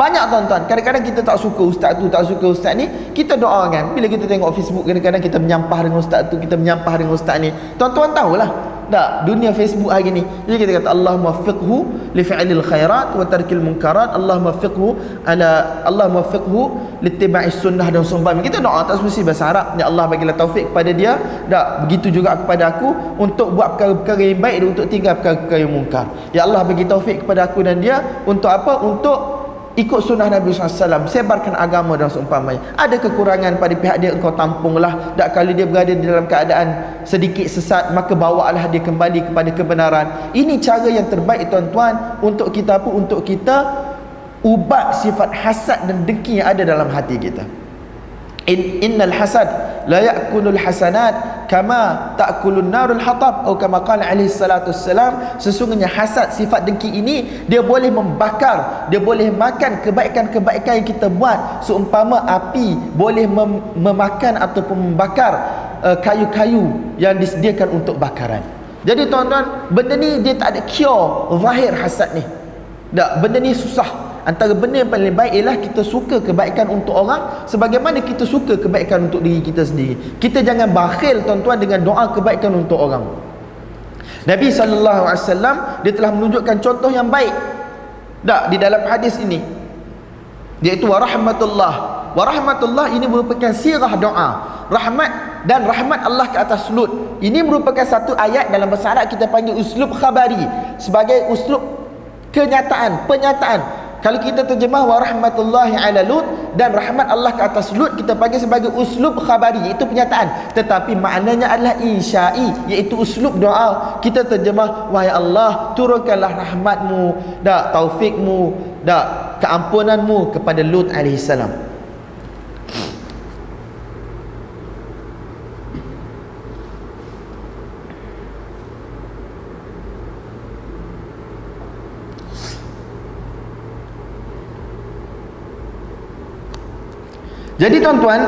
banyak tuan-tuan kadang-kadang kita tak suka ustaz tu tak suka ustaz ni kita doakan bila kita tengok Facebook kadang-kadang kita menyampah dengan ustaz tu kita menyampah dengan ustaz ni. Tuan-tuan tahulah tak? Dunia Facebook hari ni jadi kita kata Allah muwaffiqhu li fi'lil khairat wa tarkil munkarat Allah muwaffiqhu ala Allah muwaffiqhu littiba'is sunnah dan sunnah kita doa tak mesti bahasa Arab ya Allah bagilah taufik kepada dia tak? Begitu juga kepada aku untuk buat perkara-perkara yang baik dan untuk tinggal perkara-perkara yang mungkar. Ya Allah bagi taufik kepada aku dan dia untuk apa? Untuk ikut sunnah Nabi SAW sebarkan agama dan seumpamanya. Ada kekurangan pada pihak dia engkau tampunglah. Tak kali dia berada di dalam keadaan sedikit sesat maka bawalah dia kembali kepada kebenaran. Ini cara yang terbaik tuan-tuan untuk kita apa? Untuk kita ubat sifat hasad dan dengki yang ada dalam hati kita In, innal hasad la ya'kulul hasanat kama ta'kulun narul hatab. Atau kama qala alaihi salatu wassalam sesungguhnya hasad sifat dengki ini dia boleh membakar dia boleh makan kebaikan-kebaikan yang kita buat. Seumpama api boleh mem memakan ataupun membakar uh, kayu-kayu yang disediakan untuk bakaran. Jadi tuan-tuan benda ni dia tak ada cure zahir hasad ni. Tak benda ni susah antara benda yang paling baik ialah kita suka kebaikan untuk orang sebagaimana kita suka kebaikan untuk diri kita sendiri. Kita jangan bakhil tuan-tuan dengan doa kebaikan untuk orang. Nabi SAW dia telah menunjukkan contoh yang baik. Tak di dalam hadis ini. Iaitu warahmatullah. Warahmatullah ini merupakan sirah doa. Rahmat dan rahmat Allah ke atas lut ini merupakan satu ayat dalam bahasa Arab kita panggil uslub khabari. Sebagai uslub kenyataan penyataan kalau kita terjemah wa rahmatullahi ala lut dan rahmat Allah ke atas lut kita panggil sebagai uslub khabari iaitu penyataan. Tetapi maknanya adalah insya'i iaitu uslub doa. Kita terjemah wahai Allah turunkanlah rahmatmu dak taufikmu dak keampunanmu kepada lut alaihi Jadi tuan-tuan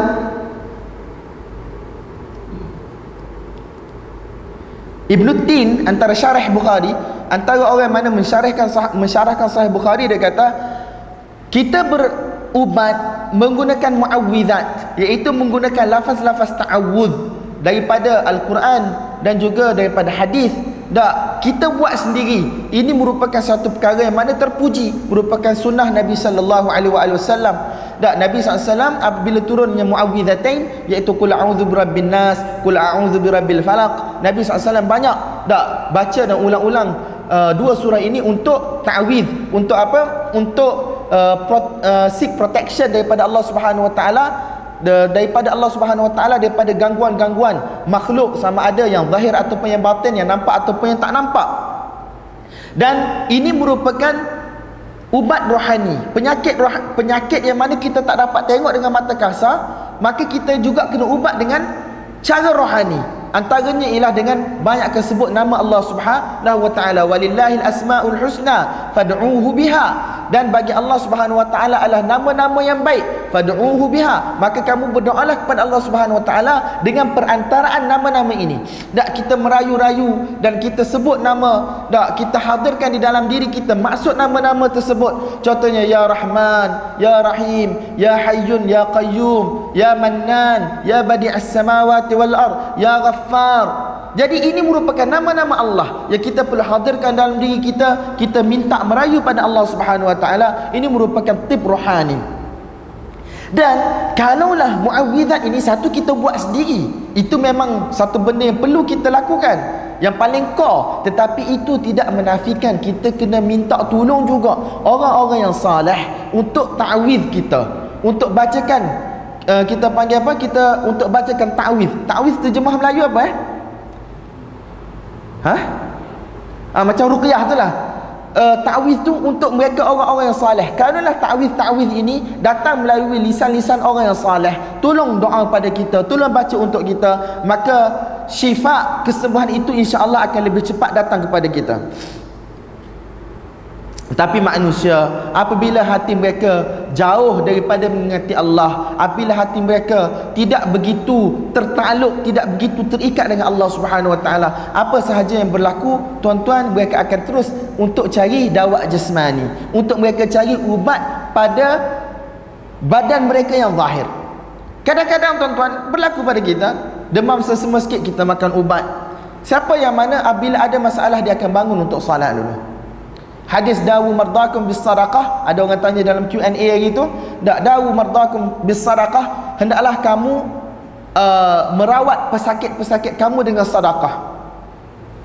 Ibn Tin antara syarah Bukhari antara orang mana mensyarahkan mensyarahkan sahih Bukhari dia kata kita berubat menggunakan muawwizat iaitu menggunakan lafaz-lafaz ta'awudz daripada al-Quran dan juga daripada hadis tak kita buat sendiri. Ini merupakan satu perkara yang mana terpuji merupakan sunnah Nabi sallallahu alaihi wasallam. Tak Nabi SAW apabila turunnya muawwidhatain iaitu qul a'udzu birabbin nas qul a'udzu birabbil falaq Nabi SAW banyak. Tak baca dan ulang-ulang uh, dua surah ini untuk ta'widz untuk apa? Untuk uh, pro, uh, seek protection daripada Allah Subhanahu wa taala daripada Allah Subhanahu wa taala daripada gangguan-gangguan makhluk sama ada yang zahir ataupun yang batin yang nampak ataupun yang tak nampak. Dan ini merupakan ubat rohani penyakit roh, penyakit yang mana kita tak dapat tengok dengan mata kasar maka kita juga kena ubat dengan cara rohani antaranya ialah dengan banyak kesebut nama Allah Subhanahu wa taala walillahil asmaul husna fad'uuhu biha. Dan bagi Allah Subhanahu wa taala adalah nama-nama yang baik fad'uhu biha. Maka kamu berdoalah kepada Allah Subhanahu wa taala dengan perantaraan nama-nama ini. Tak kita merayu-rayu dan kita sebut nama tak kita hadirkan di dalam diri kita maksud nama-nama tersebut. Contohnya ya rahman ya rahim ya hayyun ya qayyum ya mannan ya badi'as samawati wal ard ya ghaffar jadi ini merupakan nama-nama Allah yang kita perlu hadirkan dalam diri kita. Kita minta merayu pada Allah Subhanahu Wa Taala. Ini merupakan tip rohani. Dan kalaulah muawwidzat ini satu kita buat sendiri, itu memang satu benda yang perlu kita lakukan. Yang paling core, tetapi itu tidak menafikan kita kena minta tolong juga orang-orang yang saleh untuk ta'widz kita, untuk bacakan uh, kita panggil apa? Kita untuk bacakan ta'widz. Ta'widz terjemah Melayu apa eh? Ha? ha macam ruqyah tu lah. Uh, ta'wiz tu untuk mereka orang-orang yang saleh. Kerana ta'wiz-ta'wiz ini datang melalui lisan-lisan orang yang saleh. Tolong doa pada kita, tolong baca untuk kita, maka syifa kesembuhan itu insya-Allah akan lebih cepat datang kepada kita. Tapi manusia apabila hati mereka jauh daripada mengingati Allah, apabila hati mereka tidak begitu tertakluk, tidak begitu terikat dengan Allah Subhanahu Wa Taala, apa sahaja yang berlaku, tuan-tuan mereka akan terus untuk cari dawak jasmani, untuk mereka cari ubat pada badan mereka yang zahir. Kadang-kadang tuan-tuan berlaku pada kita, demam sesama sikit kita makan ubat. Siapa yang mana apabila ada masalah dia akan bangun untuk salat dulu. Hadis dawu mardakum bis sadaqah. Ada orang tanya dalam Q&A hari tu dak dawu mardakum bis sadaqah? Hendaklah kamu uh, merawat pesakit-pesakit kamu dengan sedekah.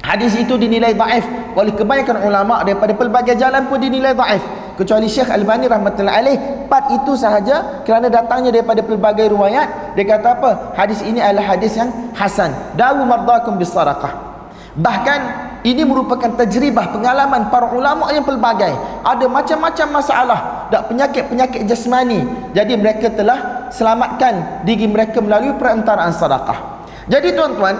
Hadis itu dinilai dhaif oleh kebanyakan ulama daripada pelbagai jalan pun dinilai dhaif kecuali Syekh Albani rahmatullahi alaih part itu sahaja kerana datangnya daripada pelbagai riwayat dia kata apa? Hadis ini adalah hadis yang hasan. Dawu mardakum bis sadaqah. Bahkan ini merupakan tajribah pengalaman para ulama yang pelbagai. Ada macam-macam masalah dan penyakit-penyakit jasmani. Jadi mereka telah selamatkan diri mereka melalui perantaraan sedekah. Jadi tuan-tuan,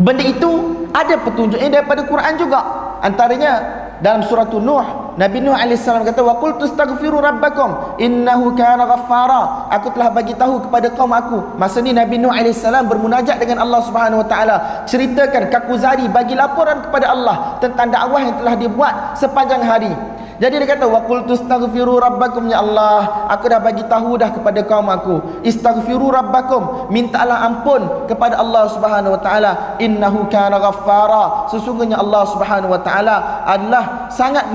benda itu ada petunjuknya daripada Quran juga. Antaranya dalam surah Nuh Nabi Nuh AS kata wa qul tastaghfiru rabbakum innahu kana ghaffara aku telah bagi tahu kepada kaum aku masa ni Nabi Nuh AS bermunajat dengan Allah Subhanahu wa taala ceritakan kakuzari bagi laporan kepada Allah tentang dakwah yang telah dibuat sepanjang hari Jadi dia kata wa qultu astaghfiru rabbakum ya Allah. Aku dah bagi tahu dah kepada kaum aku. Istaghfiru rabbakum. Mintalah ampun kepada Allah Subhanahu wa taala. Innahu kana ghaffara. Sesungguhnya Allah Subhanahu wa taala adalah sangat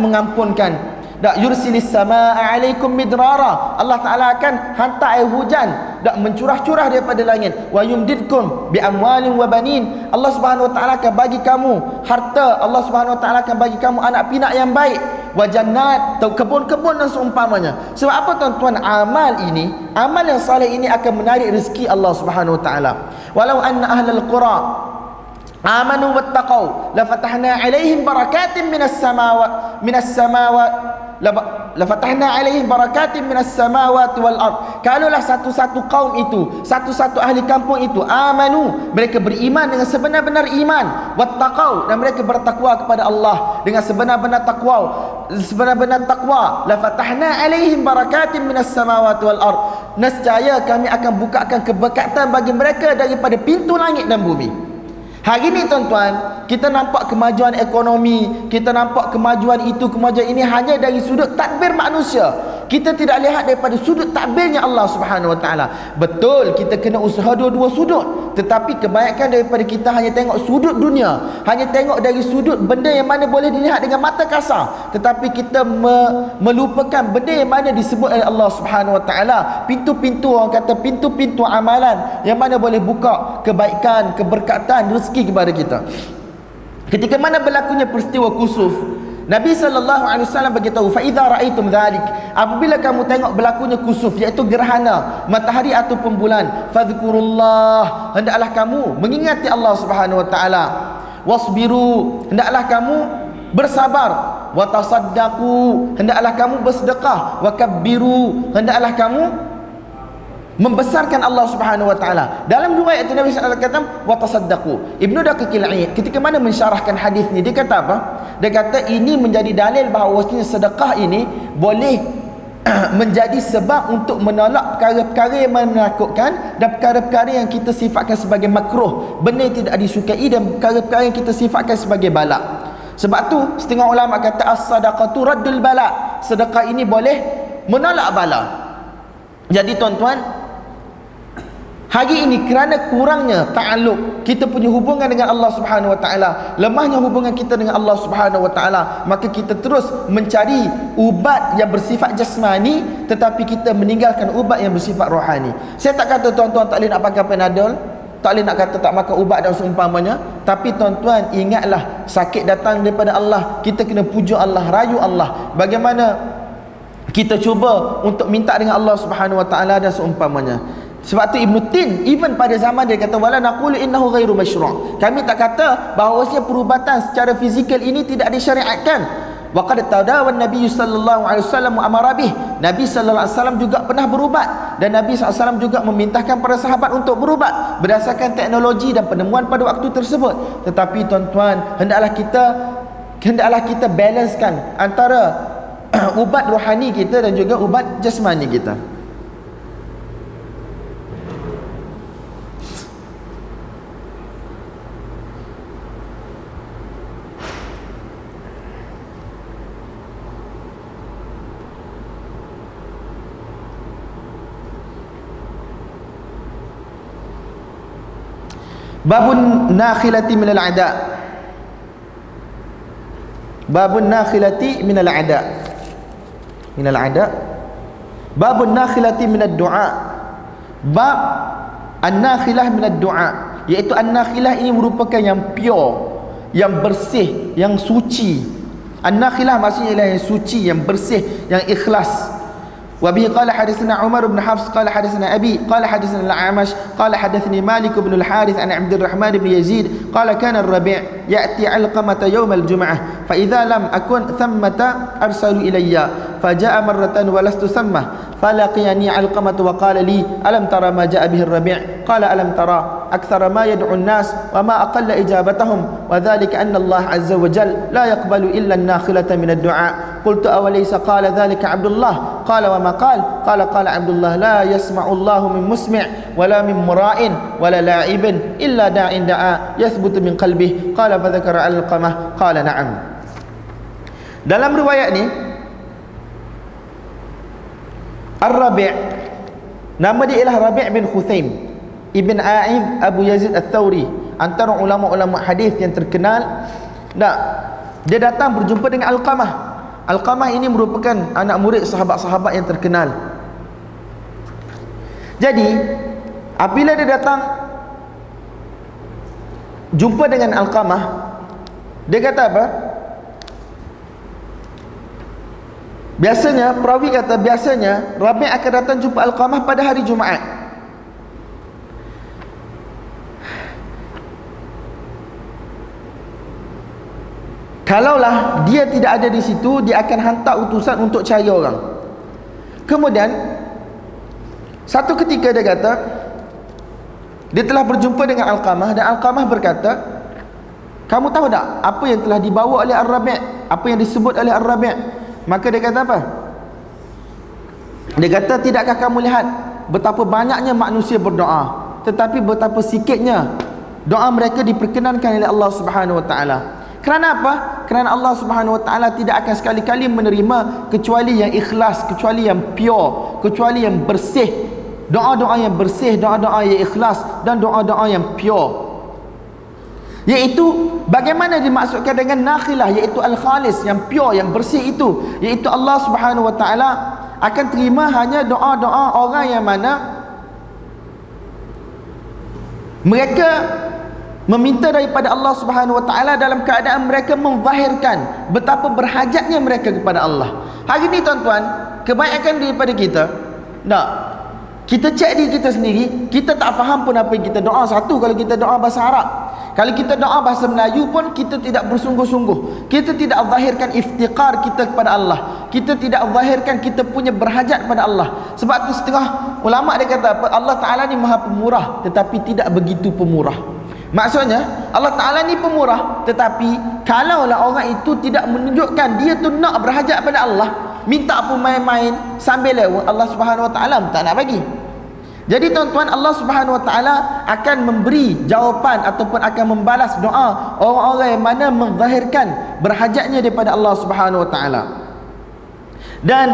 mengampunkan dak yursilis samaa alaikum midrara. Allah taala akan hantar air hujan. Dak mencurah-curah daripada langit. Wa yumdidkum bi amwalin wa banin. Allah Subhanahu wa taala akan bagi kamu harta. Allah Subhanahu wa taala akan bagi kamu anak pinak yang baik. Wa jannat kebun-kebun dan seumpamanya. Sebab apa tuan-tuan? Amal ini amal yang saleh ini akan menarik rezeki Allah Subhanahu wa taala. Walau anna ahlal qura amanu wattaqau la fatahna alaihim barakatin minas samawat minas samawat lafatahna alaihim barakatin minas samawati wal ard. Kalaulah satu-satu kaum itu satu-satu ahli kampung itu amanu mereka beriman dengan sebenar-benar iman wattaqau dan mereka bertakwa kepada Allah dengan sebenar-benar takwa sebenar-benar takwa. Lafatahna alaihim barakatin minas samawati wal ard. Nescaya kami akan bukakan keberkatan bagi mereka daripada pintu langit dan bumi Hari ini tuan-tuan, kita nampak kemajuan ekonomi, kita nampak kemajuan itu, kemajuan ini hanya dari sudut tadbir manusia. Kita tidak lihat daripada sudut takbirnya Allah Subhanahu Wa Taala. Betul kita kena usaha dua-dua sudut, tetapi kebanyakan daripada kita hanya tengok sudut dunia, hanya tengok dari sudut benda yang mana boleh dilihat dengan mata kasar, tetapi kita me melupakan benda yang mana disebut oleh Allah Subhanahu Wa Taala, pintu-pintu orang kata pintu-pintu amalan yang mana boleh buka kebaikan, keberkatan, rezeki kepada kita. Ketika mana berlakunya peristiwa kusuf, Nabi sallallahu alaihi wasallam beritahu fa idza raaitum dhalik apabila kamu tengok berlakunya kusuf iaitu gerhana matahari ataupun bulan fadhkurullah hendaklah kamu mengingati Allah Subhanahu wa taala. Wasbiru hendaklah kamu bersabar. Wa tasaddaqu hendaklah kamu bersedekah. Wa kabbiru hendaklah kamu membesarkan Allah Subhanahu wa taala. Dalam riwayat itu Nabi sallallahu alaihi wasallam kata wa tasaddaqu. Ibnu Daqiqil ketika mana mensyarahkan hadis ni dia kata apa? Dia kata ini menjadi dalil bahawa sedekah ini boleh menjadi sebab untuk menolak perkara-perkara yang menakutkan dan perkara-perkara yang kita sifatkan sebagai makruh benda yang tidak disukai dan perkara-perkara yang kita sifatkan sebagai balak sebab tu setengah ulama kata as-sadaqatu raddul bala sedekah ini boleh menolak bala jadi tuan-tuan Hari ini kerana kurangnya ta'aluk kita punya hubungan dengan Allah Subhanahu wa taala, lemahnya hubungan kita dengan Allah Subhanahu wa taala, maka kita terus mencari ubat yang bersifat jasmani tetapi kita meninggalkan ubat yang bersifat rohani. Saya tak kata tuan-tuan tak boleh nak pakai Panadol, tak boleh nak kata tak makan ubat dan seumpamanya, tapi tuan-tuan ingatlah sakit datang daripada Allah, kita kena pujuk Allah, rayu Allah. Bagaimana kita cuba untuk minta dengan Allah Subhanahu wa taala dan seumpamanya. Sebab tu Ibn Tin even pada zaman dia kata wala naqulu innahu ghairu masyru'. Kami tak kata bahawasanya perubatan secara fizikal ini tidak disyariatkan. Wa qad tadawan Nabi sallallahu alaihi wasallam amara bih. Nabi sallallahu alaihi wasallam juga pernah berubat dan Nabi sallallahu alaihi wasallam juga memintahkan para sahabat untuk berubat berdasarkan teknologi dan penemuan pada waktu tersebut. Tetapi tuan-tuan, hendaklah kita hendaklah kita balancekan antara ubat rohani kita dan juga ubat jasmani kita. Babun nakhilati minal ada. Babun nakhilati minal ada. Minal ada. Babun nakhilati minad du'a. Bab an-nakhilah minad du'a iaitu an-nakhilah ini merupakan yang pure yang bersih yang suci. An-nakhilah maksudnya ialah yang suci yang bersih yang ikhlas وبه قال حدثنا عمر بن حفص قال حدثنا أبي قال حدثنا الأعمش قال حدثني مالك بن الحارث عن عبد الرحمن بن يزيد قال كان الربيع يأتي علقمة يوم الجمعة فإذا لم أكن ثمة أرسل إلي فجاء مرة ولست ثمة فلقيني علقمة وقال لي ألم ترى ما جاء به الربيع؟ قال ألم ترى؟ أكثر ما يدعو الناس وما أقل إجابتهم وذلك أن الله عز وجل لا يقبل إلا الناخلة من الدعاء. قلت أوليس قال ذلك عبد الله؟ قال وما qal qala qala abdullah la yasma'u allah min musmi' wala min mura'in wala la'ibin illa da'in da'a yathbutu min qalbihi qala fa dhakara alqamah. Qala na'am. Dalam riwayat ni Ar-Rabi' nama dia ialah Rabi' bin Khuthaim Ibn A'id Abu Yazid Al-Thawri antara ulama-ulama hadis yang terkenal nak dia datang berjumpa dengan Al-Qamah. Al-Qamah ini merupakan anak murid sahabat-sahabat yang terkenal. Jadi apabila dia datang jumpa dengan Al-Qamah dia kata apa? Biasanya perawi kata biasanya Rabi' akan datang jumpa Al-Qamah pada hari Jumaat Kalaulah dia tidak ada di situ, dia akan hantar utusan untuk cari orang. Kemudian satu ketika dia kata dia telah berjumpa dengan Al-Qamah dan Al-Qamah berkata, "Kamu tahu tak apa yang telah dibawa oleh Ar-Rabi'? Apa yang disebut oleh Ar-Rabi'?" Maka dia kata apa? Dia kata, "Tidakkah kamu lihat betapa banyaknya manusia berdoa, tetapi betapa sikitnya doa mereka diperkenankan oleh Allah Subhanahu wa taala?" Kerana apa? Kerana Allah Subhanahu Wa Taala tidak akan sekali-kali menerima kecuali yang ikhlas, kecuali yang pure, kecuali yang bersih. Doa-doa yang bersih, doa-doa yang ikhlas dan doa-doa yang pure. Iaitu bagaimana dimaksudkan dengan nakhilah iaitu al-khalis yang pure yang bersih itu iaitu Allah Subhanahu Wa Taala akan terima hanya doa-doa orang yang mana mereka meminta daripada Allah Subhanahu wa taala dalam keadaan mereka memzahirkan betapa berhajatnya mereka kepada Allah. Hari ini tuan-tuan, kebanyakan daripada kita tak kita cek diri kita sendiri, kita tak faham pun apa yang kita doa. Satu kalau kita doa bahasa Arab. Kalau kita doa bahasa Melayu pun kita tidak bersungguh-sungguh. Kita tidak zahirkan iftiqar kita kepada Allah. Kita tidak zahirkan kita punya berhajat kepada Allah. Sebab tu setengah ulama dia kata? Allah Taala ni Maha Pemurah tetapi tidak begitu pemurah. Maksudnya Allah Ta'ala ni pemurah Tetapi Kalaulah orang itu tidak menunjukkan Dia tu nak berhajat pada Allah Minta apa main-main Sambil lewat Allah Subhanahu Wa Ta'ala Tak nak bagi. Jadi tuan-tuan Allah Subhanahu Wa Ta'ala Akan memberi jawapan Ataupun akan membalas doa Orang-orang yang mana Menzahirkan Berhajatnya daripada Allah Subhanahu Wa Ta'ala. Dan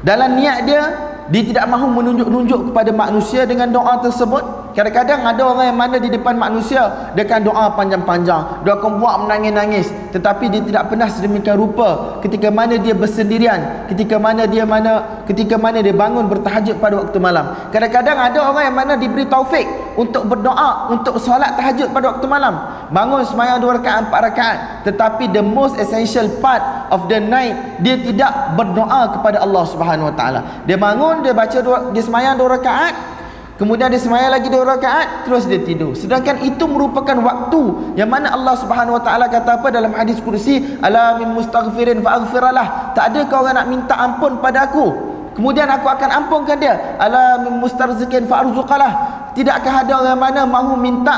Dalam niat dia Dia tidak mahu menunjuk-nunjuk kepada manusia Dengan doa tersebut Kadang-kadang ada orang yang mana di depan manusia Dia akan doa panjang-panjang. Dia akan buat menangis-nangis. Tetapi dia tidak pernah sedemikian rupa. Ketika mana dia bersendirian Ketika mana dia mana Ketika mana dia bangun bertahajud pada waktu malam. Kadang-kadang ada orang yang mana diberi taufik Untuk berdoa Untuk solat tahajud pada waktu malam. Bangun semayang dua rakaat, empat rakaat. Tetapi the most essential part of the night Dia tidak berdoa kepada Allah Subhanahu Wa Taala. Dia bangun, dia baca dua, dia semayang dua rakaat Kemudian dia semayang lagi dua rakaat terus dia tidur. Sedangkan itu merupakan waktu yang mana Allah Subhanahu Wa Taala kata apa dalam hadis kursi, "Ala min mustaghfirin fa'aghfiralah." Tak ada kau orang nak minta ampun pada aku. Kemudian aku akan ampunkan dia. "Ala min mustarzikin fa'arzuqalah." Tidakkah ada orang mana mahu minta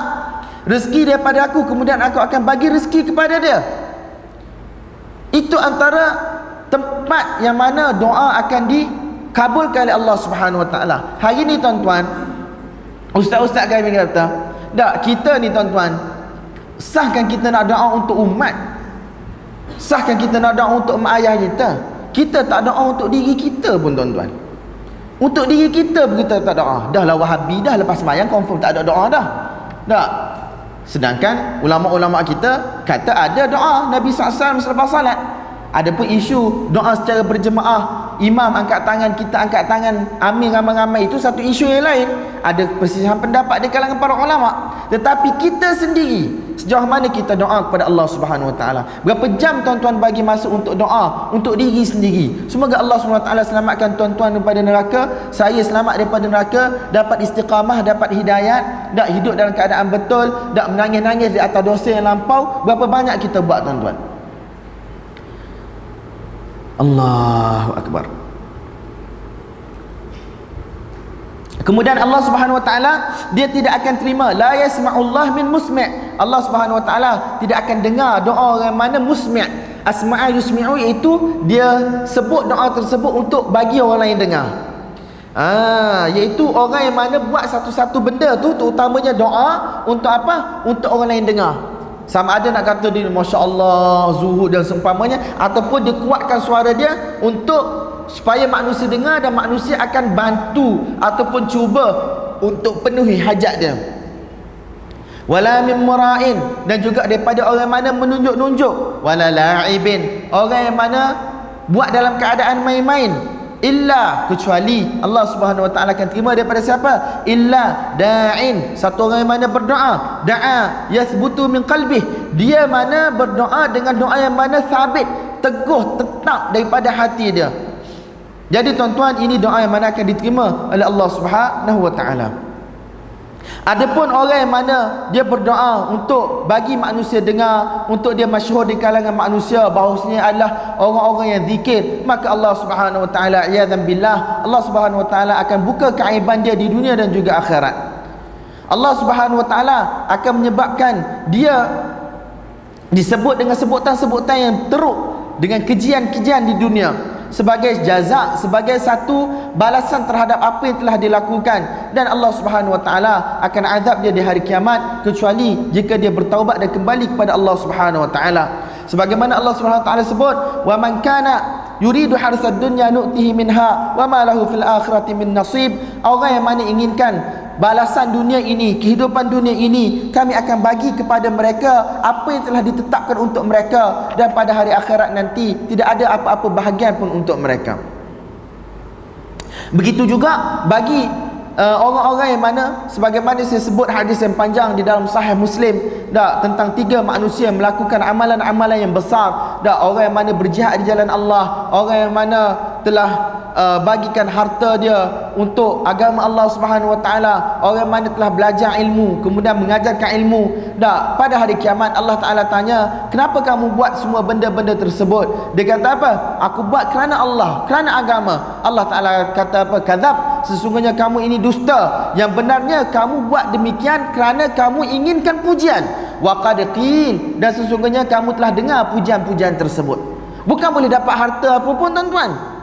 rezeki daripada aku kemudian aku akan bagi rezeki kepada dia? Itu antara tempat yang mana doa akan di kabulkan oleh Allah Subhanahu Wa Taala. Hari ni tuan-tuan, ustaz-ustaz kami kata, tak kita ni tuan-tuan, sahkan kita nak doa untuk umat. Sahkan kita nak doa untuk mak ayah kita. Kita tak doa untuk diri kita pun tuan-tuan. Untuk diri kita pun kita tak doa. Dah lah wahabi dah lepas semayang confirm tak ada doa dah. Tak. Sedangkan ulama-ulama kita kata ada doa Nabi SAW selepas salat. Ada pun isu doa secara berjemaah Imam angkat tangan, kita angkat tangan Amin ramai-ramai itu satu isu yang lain. Ada persisahan pendapat di kalangan para ulama. Tetapi kita sendiri Sejauh mana kita doa kepada Allah Subhanahu Wa Taala? Berapa jam tuan-tuan bagi masa untuk doa Untuk diri sendiri? Semoga Allah Subhanahu Wa Taala selamatkan tuan-tuan daripada neraka. Saya selamat daripada neraka. Dapat istiqamah, dapat hidayat. Tak hidup dalam keadaan betul. Tak menangis-nangis di atas dosa yang lampau. Berapa banyak kita buat tuan-tuan Allahu akbar. Kemudian Allah Subhanahu wa taala dia tidak akan terima la yasma'ullah min musmi'. Allah Subhanahu wa taala tidak akan dengar doa orang mana musmi'. Asma'a yusmi'u iaitu dia sebut doa tersebut untuk bagi orang lain dengar. Ah, iaitu orang yang mana buat satu-satu benda tu terutamanya doa untuk apa? Untuk orang lain dengar. Sama ada nak kata dia Masya Allah Zuhud dan seumpamanya Ataupun dia kuatkan suara dia Untuk supaya manusia dengar dan manusia akan bantu ataupun cuba untuk penuhi hajat dia. Wala min mura'in dan juga daripada orang mana menunjuk-nunjuk. Wala la'ibin orang yang mana buat dalam keadaan main-main illa kecuali Allah Subhanahu wa taala akan terima daripada siapa? Illa da'in satu orang yang mana berdoa. Da'a yathbutu min qalbi dia mana berdoa dengan doa yang mana sabit teguh tetap daripada hati dia. Jadi tuan-tuan ini doa yang mana akan diterima oleh Allah Subhanahu wa taala Adapun orang mana dia berdoa untuk bagi manusia dengar, untuk dia masyhur di kalangan manusia bahawasanya adalah orang-orang yang zikir, maka Allah Subhanahu wa taala iyadzan billah, Allah Subhanahu wa taala akan buka keaiban dia di dunia dan juga akhirat. Allah Subhanahu wa taala akan menyebabkan dia disebut dengan sebutan-sebutan yang teruk dengan kejian-kejian di dunia sebagai jazak sebagai satu balasan terhadap apa yang telah dilakukan. Dan Allah Subhanahu wa taala akan azab dia di hari kiamat kecuali jika dia bertaubat dan kembali kepada Allah Subhanahu wa taala. Sebagaimana Allah Subhanahu wa taala sebut wa man kana yuridu harsad dunya nu'tihi minha wa ma lahu fil akhirati min nasib. Orang yang mana inginkan balasan dunia ini, kehidupan dunia ini kami akan bagi kepada mereka apa yang telah ditetapkan untuk mereka dan pada hari akhirat nanti tidak ada apa-apa bahagian pun untuk mereka. Begitu juga bagi uh, orang-orang yang mana sebagaimana saya sebut hadis yang panjang di dalam sahih Muslim dak tentang tiga manusia yang melakukan amalan-amalan yang besar dak orang yang mana berjihad di jalan Allah, orang yang mana telah uh, bagikan harta dia untuk agama Allah Subhanahu Wa Taala. Orang mana telah belajar ilmu kemudian mengajarkan ilmu. Dah pada hari kiamat Allah Taala tanya kenapa kamu buat semua benda-benda tersebut? Dia kata apa? Aku buat kerana Allah kerana agama. Allah Taala kata apa? Kadzab sesungguhnya kamu ini dusta. Yang benarnya kamu buat demikian kerana kamu inginkan pujian. Wa qad dan sesungguhnya kamu telah dengar pujian-pujian tersebut. Bukan boleh dapat harta apa pun tuan-tuan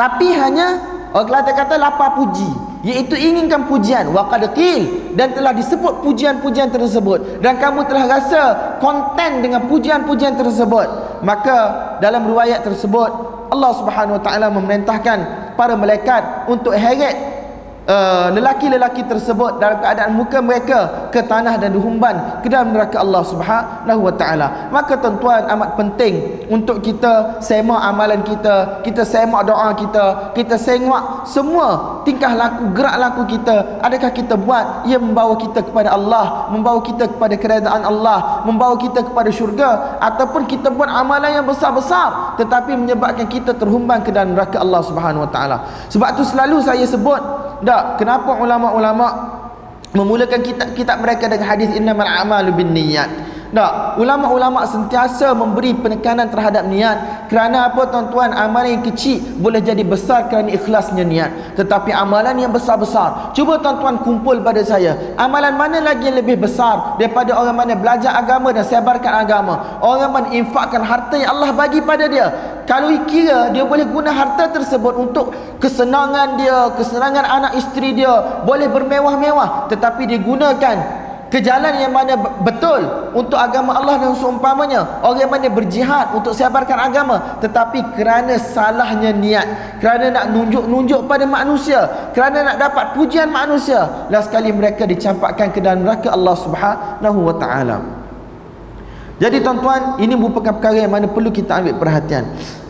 tapi hanya orang Kelantan kata lapar puji. Iaitu inginkan pujian waqad qil dan telah disebut pujian-pujian tersebut. Dan kamu telah rasa konten dengan pujian-pujian tersebut. Maka dalam riwayat tersebut Allah Subhanahu wa taala memerintahkan para malaikat untuk heret Uh, lelaki-lelaki tersebut dalam keadaan muka mereka ke tanah dan dihumban ke dalam neraka Allah Subhanahu wa taala. Maka tuan-tuan amat penting untuk kita semak amalan kita, kita semak doa kita, kita semak semua tingkah laku, gerak laku kita. Adakah kita buat ia membawa kita kepada Allah, membawa kita kepada keredaan Allah, membawa kita kepada syurga ataupun kita buat amalan yang besar-besar tetapi menyebabkan kita terhumban ke dalam neraka Allah Subhanahu wa taala. Sebab tu selalu saya sebut tak, kenapa ulama-ulama memulakan kitab-kitab mereka dengan hadis innamal a'malu binniyat? Tak, ulama-ulama sentiasa memberi penekanan terhadap niat. Kerana apa tuan-tuan? Amalan yang kecil boleh jadi besar kerana ikhlasnya niat. Tetapi amalan yang besar-besar. Cuba tuan-tuan kumpul pada saya. Amalan mana lagi yang lebih besar daripada orang mana belajar agama dan sebarkan agama? Orang mana infakkan harta yang Allah bagi pada dia. Kalau kira dia boleh guna harta tersebut untuk kesenangan dia kesenangan anak isteri dia boleh bermewah-mewah. Tetapi digunakan ke jalan yang mana betul untuk agama Allah dan seumpamanya? Orang yang mana berjihad untuk sebarkan agama tetapi kerana salahnya niat kerana nak nunjuk-nunjuk pada manusia kerana nak dapat pujian manusia last sekali mereka dicampakkan ke dalam neraka Allah Subhanahu wa taala. Jadi tuan-tuan ini merupakan perkara yang mana perlu kita ambil perhatian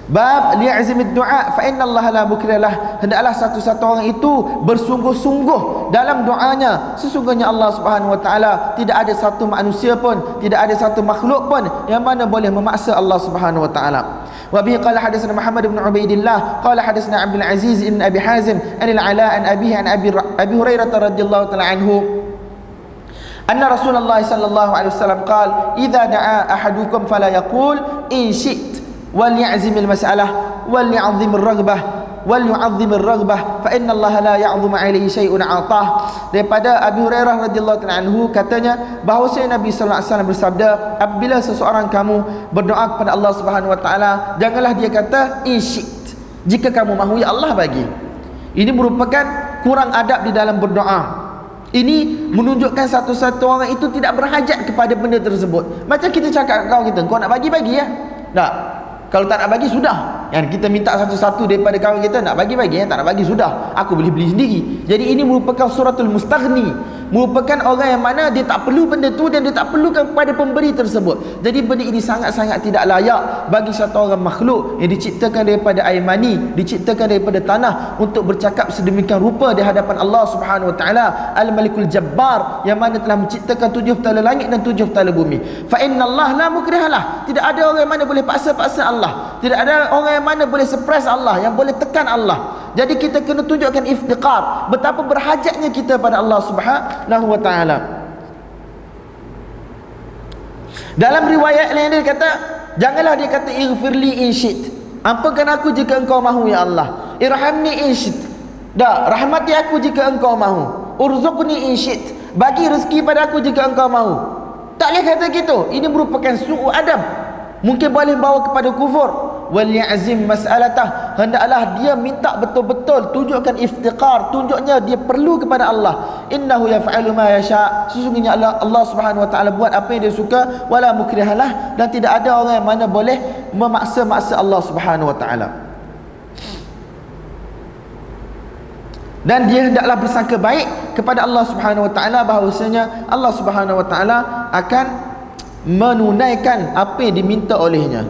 Bab li'azimid du'a fa inna Allah la mukrilah. Hendaklah satu-satu orang itu bersungguh-sungguh dalam doanya. Sesungguhnya Allah Subhanahu wa taala tidak ada satu manusia pun, tidak ada satu makhluk pun yang mana boleh memaksa Allah Subhanahu wa taala. Wa bihi qala hadatsana Muhammad bin Ubaidillah qala hadatsana Abdul Aziz bin Abi Hazim an al-Ala an abihi an Abi Abi Hurairah radhiyallahu taala anhu أن رسول الله صلى الله عليه وسلم قال إذا دعا أحدكم فلا يقول إن شئت wal ya'zimil mas'alah wal ya'zimir al raghbah wal yu'azzim raghbah fa inna Allah la ya'zumu alaihi shay'un 'atah daripada Abu Hurairah radhiyallahu anhu katanya bahawa Nabi sallallahu alaihi wasallam bersabda apabila seseorang kamu berdoa kepada Allah Subhanahu wa taala janganlah dia kata insyit jika kamu mahu ya Allah bagi. Ini merupakan kurang adab di dalam berdoa. Ini menunjukkan satu-satu orang itu tidak berhajat kepada benda tersebut. Macam kita cakap kau kita kau nak bagi bagi ya? Tak kalau tak nak bagi sudah. Yang kita minta satu-satu daripada kawan kita nak bagi-bagi eh? tak nak bagi sudah. Aku boleh beli sendiri. Jadi ini merupakan suratul mustaghni merupakan orang yang mana dia tak perlu benda tu dan dia tak perlukan kepada pemberi tersebut. Jadi benda ini sangat-sangat tidak layak bagi satu orang makhluk yang diciptakan daripada air mani diciptakan daripada tanah untuk bercakap sedemikian rupa di hadapan Allah Subhanahu wa taala. Al-malikul jabbar yang mana telah menciptakan tujuh petala langit dan tujuh petala bumi. Fa inna Allah la mukrihalah. Tidak ada orang yang mana boleh paksa-paksa Allah tidak ada orang yang mana boleh suppress Allah yang boleh tekan Allah jadi kita kena tunjukkan iftiqar betapa berhajatnya kita pada Allah Subhanahu wa taala. Dalam riwayat lain dia kata, janganlah dia kata ighfirli in syit. Ampunkan aku jika engkau mahu ya Allah. Irhamni in syit. Dah, rahmati aku jika engkau mahu. Urzuqni in syit. Bagi rezeki pada aku jika engkau mahu. Tak boleh kata gitu. Ini merupakan su'u adab. Mungkin boleh bawa kepada kufur. Wal ya'zim mas'alatah. Hendaklah dia minta betul-betul tunjukkan iftiqar. Tunjuknya dia perlu kepada Allah. Innahu yaf'alu ma yasha. Sesungguhnya Allah, Allah Subhanahu wa taala buat apa yang dia suka. Wala mukrihalah. Dan tidak ada orang yang mana boleh memaksa-maksa Allah Subhanahu wa taala. Dan dia hendaklah bersangka baik kepada Allah Subhanahu wa taala. Bahawasanya Allah Subhanahu wa taala akan menunaikan apa yang diminta olehnya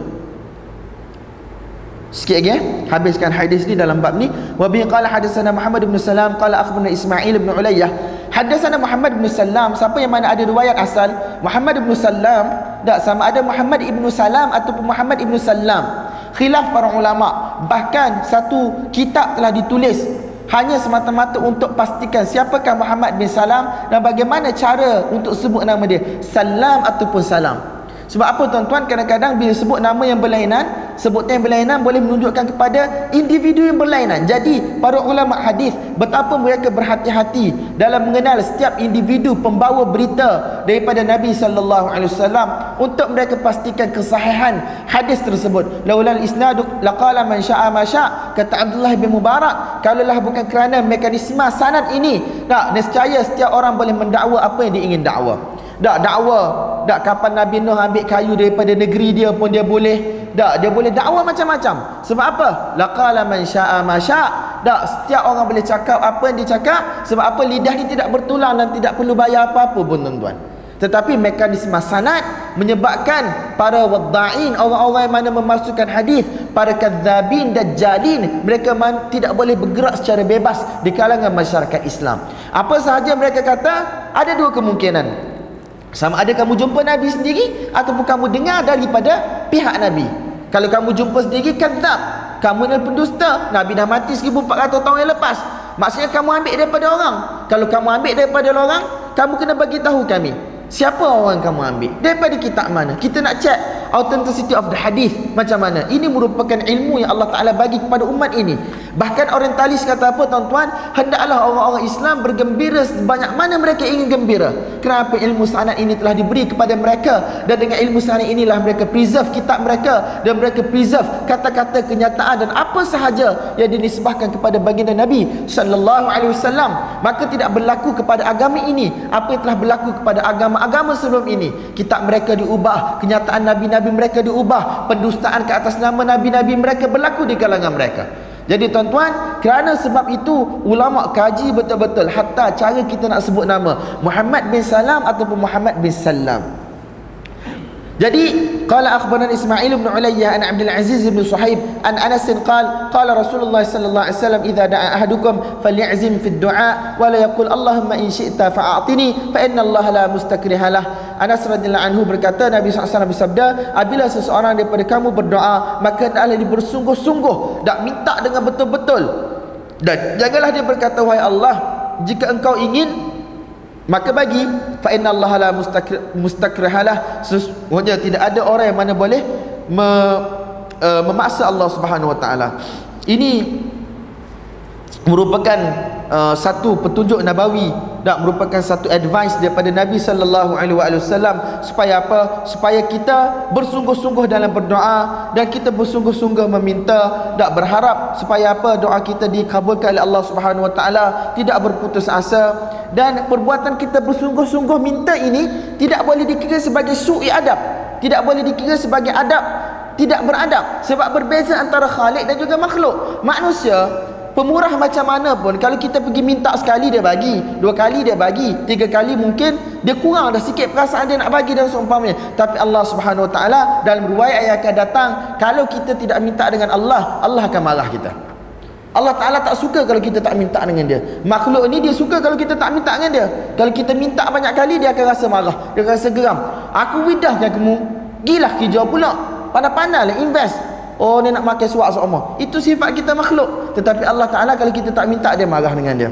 Sikit lagi eh? Habiskan hadis ni dalam bab ni. Wa bi qala hadatsana Muhammad bin Salam qala akhbarana Ismail bin Ulayyah. Hadatsana Muhammad bin Salam, siapa yang mana ada riwayat asal Muhammad bin Salam, tak sama ada Muhammad ibnu Salam ataupun Muhammad ibnu Salam. Khilaf para ulama. Bahkan satu kitab telah ditulis hanya semata-mata untuk pastikan siapakah Muhammad bin Salam dan bagaimana cara untuk sebut nama dia. Salam ataupun salam. Sebab apa tuan-tuan kadang-kadang bila sebut nama yang berlainan, sebutnya yang berlainan boleh menunjukkan kepada individu yang berlainan. Jadi para ulama hadis betapa mereka berhati-hati dalam mengenal setiap individu pembawa berita daripada Nabi sallallahu alaihi wasallam untuk mereka pastikan kesahihan hadis tersebut. Laulal isnadu laqala man syaa ma syaa kata Abdullah bin Mubarak kalaulah bukan kerana mekanisme sanad ini, tak nescaya setiap orang boleh mendakwa apa yang dia ingin dakwa. Tak dakwa. Tak kapan Nabi Nuh ambil kayu daripada negeri dia pun dia boleh. Tak dia boleh dakwa macam-macam. Sebab apa? Laqala man sya'a ma sya' Tak setiap orang boleh cakap apa yang dia cakap Sebab apa? Lidah ni tidak bertulang dan tidak perlu bayar apa-apa pun tuan-tuan. Tetapi mekanisme sanad menyebabkan para wadda'in orang-orang yang mana memalsukan hadis para kadzabin dan jalin mereka man, tidak boleh bergerak secara bebas di kalangan masyarakat Islam. Apa sahaja mereka kata ada dua kemungkinan sama ada kamu jumpa Nabi sendiri ataupun kamu dengar daripada pihak Nabi. Kalau kamu jumpa sendiri kadzab, kamu adalah pendusta. Nabi dah mati 1400 tahun yang lepas. Maksudnya kamu ambil daripada orang. Kalau kamu ambil daripada orang, kamu kena bagi tahu kami. Siapa orang kamu ambil? Daripada kitab mana? Kita nak check authenticity of the hadith macam mana? Ini merupakan ilmu yang Allah Taala bagi kepada umat ini. Bahkan orientalis kata apa tuan-tuan? Hendaklah orang-orang Islam bergembira sebanyak mana mereka ingin gembira. Kenapa ilmu sanad ini telah diberi kepada mereka dan dengan ilmu sanad inilah mereka preserve kitab mereka dan mereka preserve kata-kata kenyataan dan apa sahaja yang dinisbahkan kepada baginda Nabi sallallahu alaihi wasallam. Maka tidak berlaku kepada agama ini apa yang telah berlaku kepada agama agama sebelum ini. Kitab mereka diubah kenyataan nabi-nabi mereka diubah pendustaan ke atas nama nabi-nabi mereka berlaku di kalangan mereka. Jadi tuan-tuan kerana sebab itu ulama kaji betul-betul hatta cara kita nak sebut nama. Muhammad bin Salam ataupun Muhammad bin Salam jadi qala akhbarana Ismail bin Ulayyah an Abdul Aziz bin Suhaib an Anas qala qala Rasulullah sallallahu alaihi wasallam idza da'a ahadukum falyazim fi ad-du'a wa la yaqul Allahumma in syi'ta fa'atini fa inna Allah la mustakriha lah. Anas radhiyallahu anhu berkata Nabi SAW bersabda apabila seseorang daripada kamu berdoa maka hendaklah dia bersungguh-sungguh tak minta dengan betul-betul dan janganlah dia berkata wahai Allah jika engkau ingin maka bagi fa inna Allah la mustakrahalah. Sesungguhnya tidak ada orang yang mana boleh me, uh, memaksa Allah Subhanahu wa taala. Ini merupakan uh, satu petunjuk nabawi dan merupakan satu advice daripada Nabi sallallahu alaihi wasallam supaya apa? Supaya kita bersungguh-sungguh dalam berdoa dan kita bersungguh-sungguh meminta dan berharap supaya apa? Doa kita dikabulkan oleh Allah Subhanahu wa taala tidak berputus asa. Dan perbuatan kita bersungguh-sungguh minta ini tidak boleh dikira sebagai su'i adab tidak boleh dikira sebagai adab tidak beradab. Sebab berbeza antara khalik dan juga makhluk. Manusia pemurah macam mana pun kalau kita pergi minta sekali dia bagi dua kali dia bagi tiga kali mungkin dia kurang dah sikit perasaan dia nak bagi dan seumpamanya. Tapi Allah Subhanahu Wa Taala dalam riwayat yang akan datang kalau kita tidak minta dengan Allah Allah akan marah kita. Allah Ta'ala tak suka kalau kita tak minta dengan dia. Makhluk ni dia suka kalau kita tak minta dengan dia. Kalau kita minta banyak kali dia akan rasa marah dia akan rasa geram. Aku widahkan kamu gilah hijau pula. Pandai-pandai lah invest Oh ni nak makan suak semua. Itu sifat kita makhluk. Tetapi Allah Taala kalau kita tak minta dia marah dengan dia.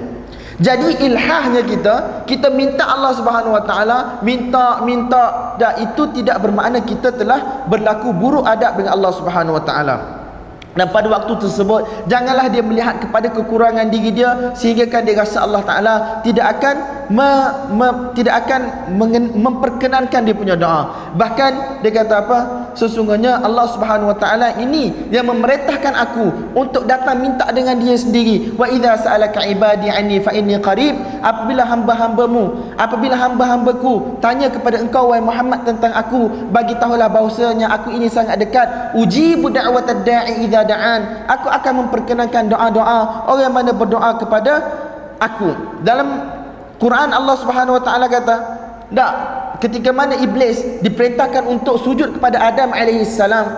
Jadi ilhahnya kita, kita minta Allah Subhanahu Wa Taala, minta minta dan itu tidak bermakna kita telah berlaku buruk adab dengan Allah Subhanahu Wa Taala. Dan pada waktu tersebut janganlah dia melihat kepada kekurangan diri dia sehingga kan dia rasa Allah Taala tidak akan me, me, tidak akan mengen, memperkenankan dia punya doa. Bahkan dia kata apa? Sesungguhnya Allah Subhanahu Wa Taala ini yang memerintahkan aku untuk datang minta dengan dia sendiri. Wa idza sa'alaka ibadi anni fa inni qarib. Apabila hamba-hambamu, apabila hamba-hambaku tanya kepada engkau wahai Muhammad tentang aku, bagi tahulah bahawasanya aku ini sangat dekat. Ujibu da'watad da'i idza da'an. Aku akan memperkenankan doa-doa orang yang mana berdoa kepada aku. Dalam Quran Allah Subhanahu Wa Taala kata, tak ketika mana iblis diperintahkan untuk sujud kepada Adam alaihi salam.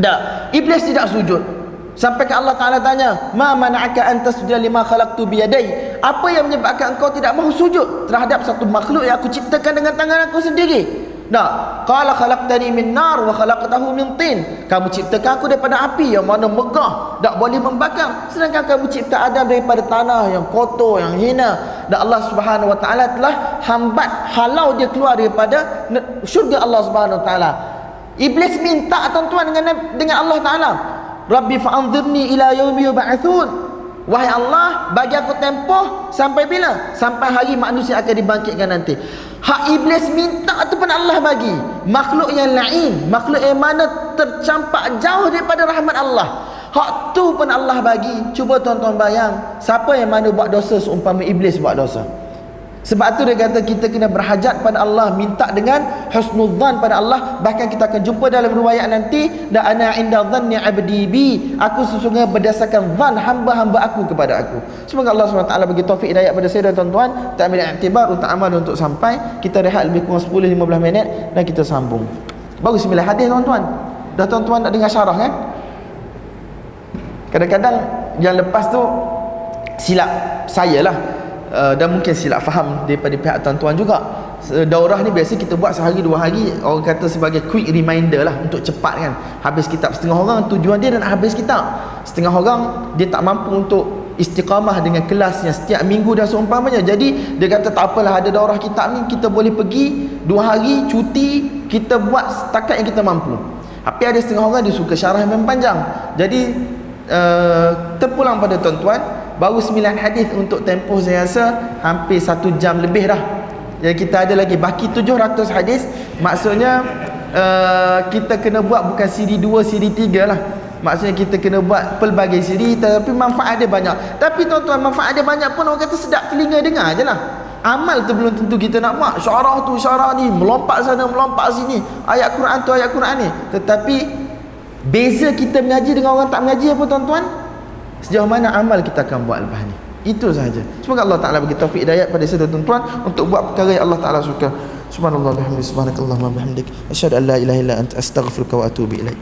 Tak, iblis tidak sujud. Sampai ke Allah Taala tanya, "Ma mana'aka an tasjuda lima khalaqtu bi yadai?" Apa yang menyebabkan engkau tidak mahu sujud terhadap satu makhluk yang aku ciptakan dengan tangan aku sendiri? Tak. Qala khalaqtani min nar wa khalaqtahu min tin. Kamu ciptakan aku daripada api yang mana megah, tak boleh membakar. Sedangkan kamu cipta Adam daripada tanah yang kotor, yang hina. Dan Allah Subhanahu wa taala telah hambat halau dia keluar daripada syurga Allah Subhanahu wa taala. Iblis minta tuan-tuan dengan dengan Allah taala. Rabbi fa'anzirni ila yaumi yub'atsun. Wahai Allah, bagi aku tempoh sampai bila? Sampai hari manusia akan dibangkitkan nanti. Hak iblis minta tu pun Allah bagi. Makhluk yang lain, makhluk yang mana tercampak jauh daripada rahmat Allah. Hak tu pun Allah bagi. Cuba tuan-tuan bayang, siapa yang mana buat dosa seumpama iblis buat dosa? Sebab tu dia kata kita kena berhajat pada Allah, minta dengan husnudzan pada Allah. Bahkan kita akan jumpa dalam riwayat nanti, da ana inda dhanni abdi bi. Aku sesungguhnya berdasarkan zan hamba-hamba aku kepada aku. Semoga Allah SWT bagi taufik hidayah pada saya dan tuan-tuan. Tak ambil iktibar untuk amal untuk sampai. Kita rehat lebih kurang 10-15 minit dan kita sambung. Baru sembilan hadis tuan-tuan. Dah tuan-tuan nak dengar syarah kan? Kadang-kadang yang lepas tu silap saya lah uh, dan mungkin silap faham daripada pihak tuan-tuan juga. Daurah ni biasa kita buat sehari dua hari orang kata sebagai quick reminder lah untuk cepat kan. Habis kitab setengah orang tujuan dia nak habis kitab. Setengah orang dia tak mampu untuk istiqamah dengan kelasnya setiap minggu dan seumpamanya. Jadi dia kata tak apalah ada daurah kitab ni kita boleh pergi dua hari cuti kita buat setakat yang kita mampu. Tapi ada setengah orang dia suka syarah yang panjang. Jadi uh, terpulang pada tuan-tuan baru 9 hadis untuk tempoh saya rasa hampir 1 jam lebih dah. Jadi kita ada lagi baki 700 hadis. Maksudnya uh, kita kena buat bukan siri 2 siri 3 lah. Maksudnya kita kena buat pelbagai siri tapi manfaat dia banyak. Tapi tuan-tuan manfaat dia banyak pun orang kata sedap telinga dengar je lah. Amal tu belum tentu kita nak buat. Syarah tu syarah ni melompat sana melompat sini. Ayat Quran tu ayat Quran ni. Tetapi beza kita mengaji dengan orang tak mengaji apa tuan-tuan sejauh mana amal kita akan buat lepas ni? Itu sahaja. Semoga Allah Ta'ala bagi taufik hidayat pada saya dan tuan untuk buat perkara yang Allah Ta'ala suka. Subhanallah bihamdi subhanakallahumma bihamdik. Asyhadu an la ilaha illa anta astaghfiruka wa atubu ilaik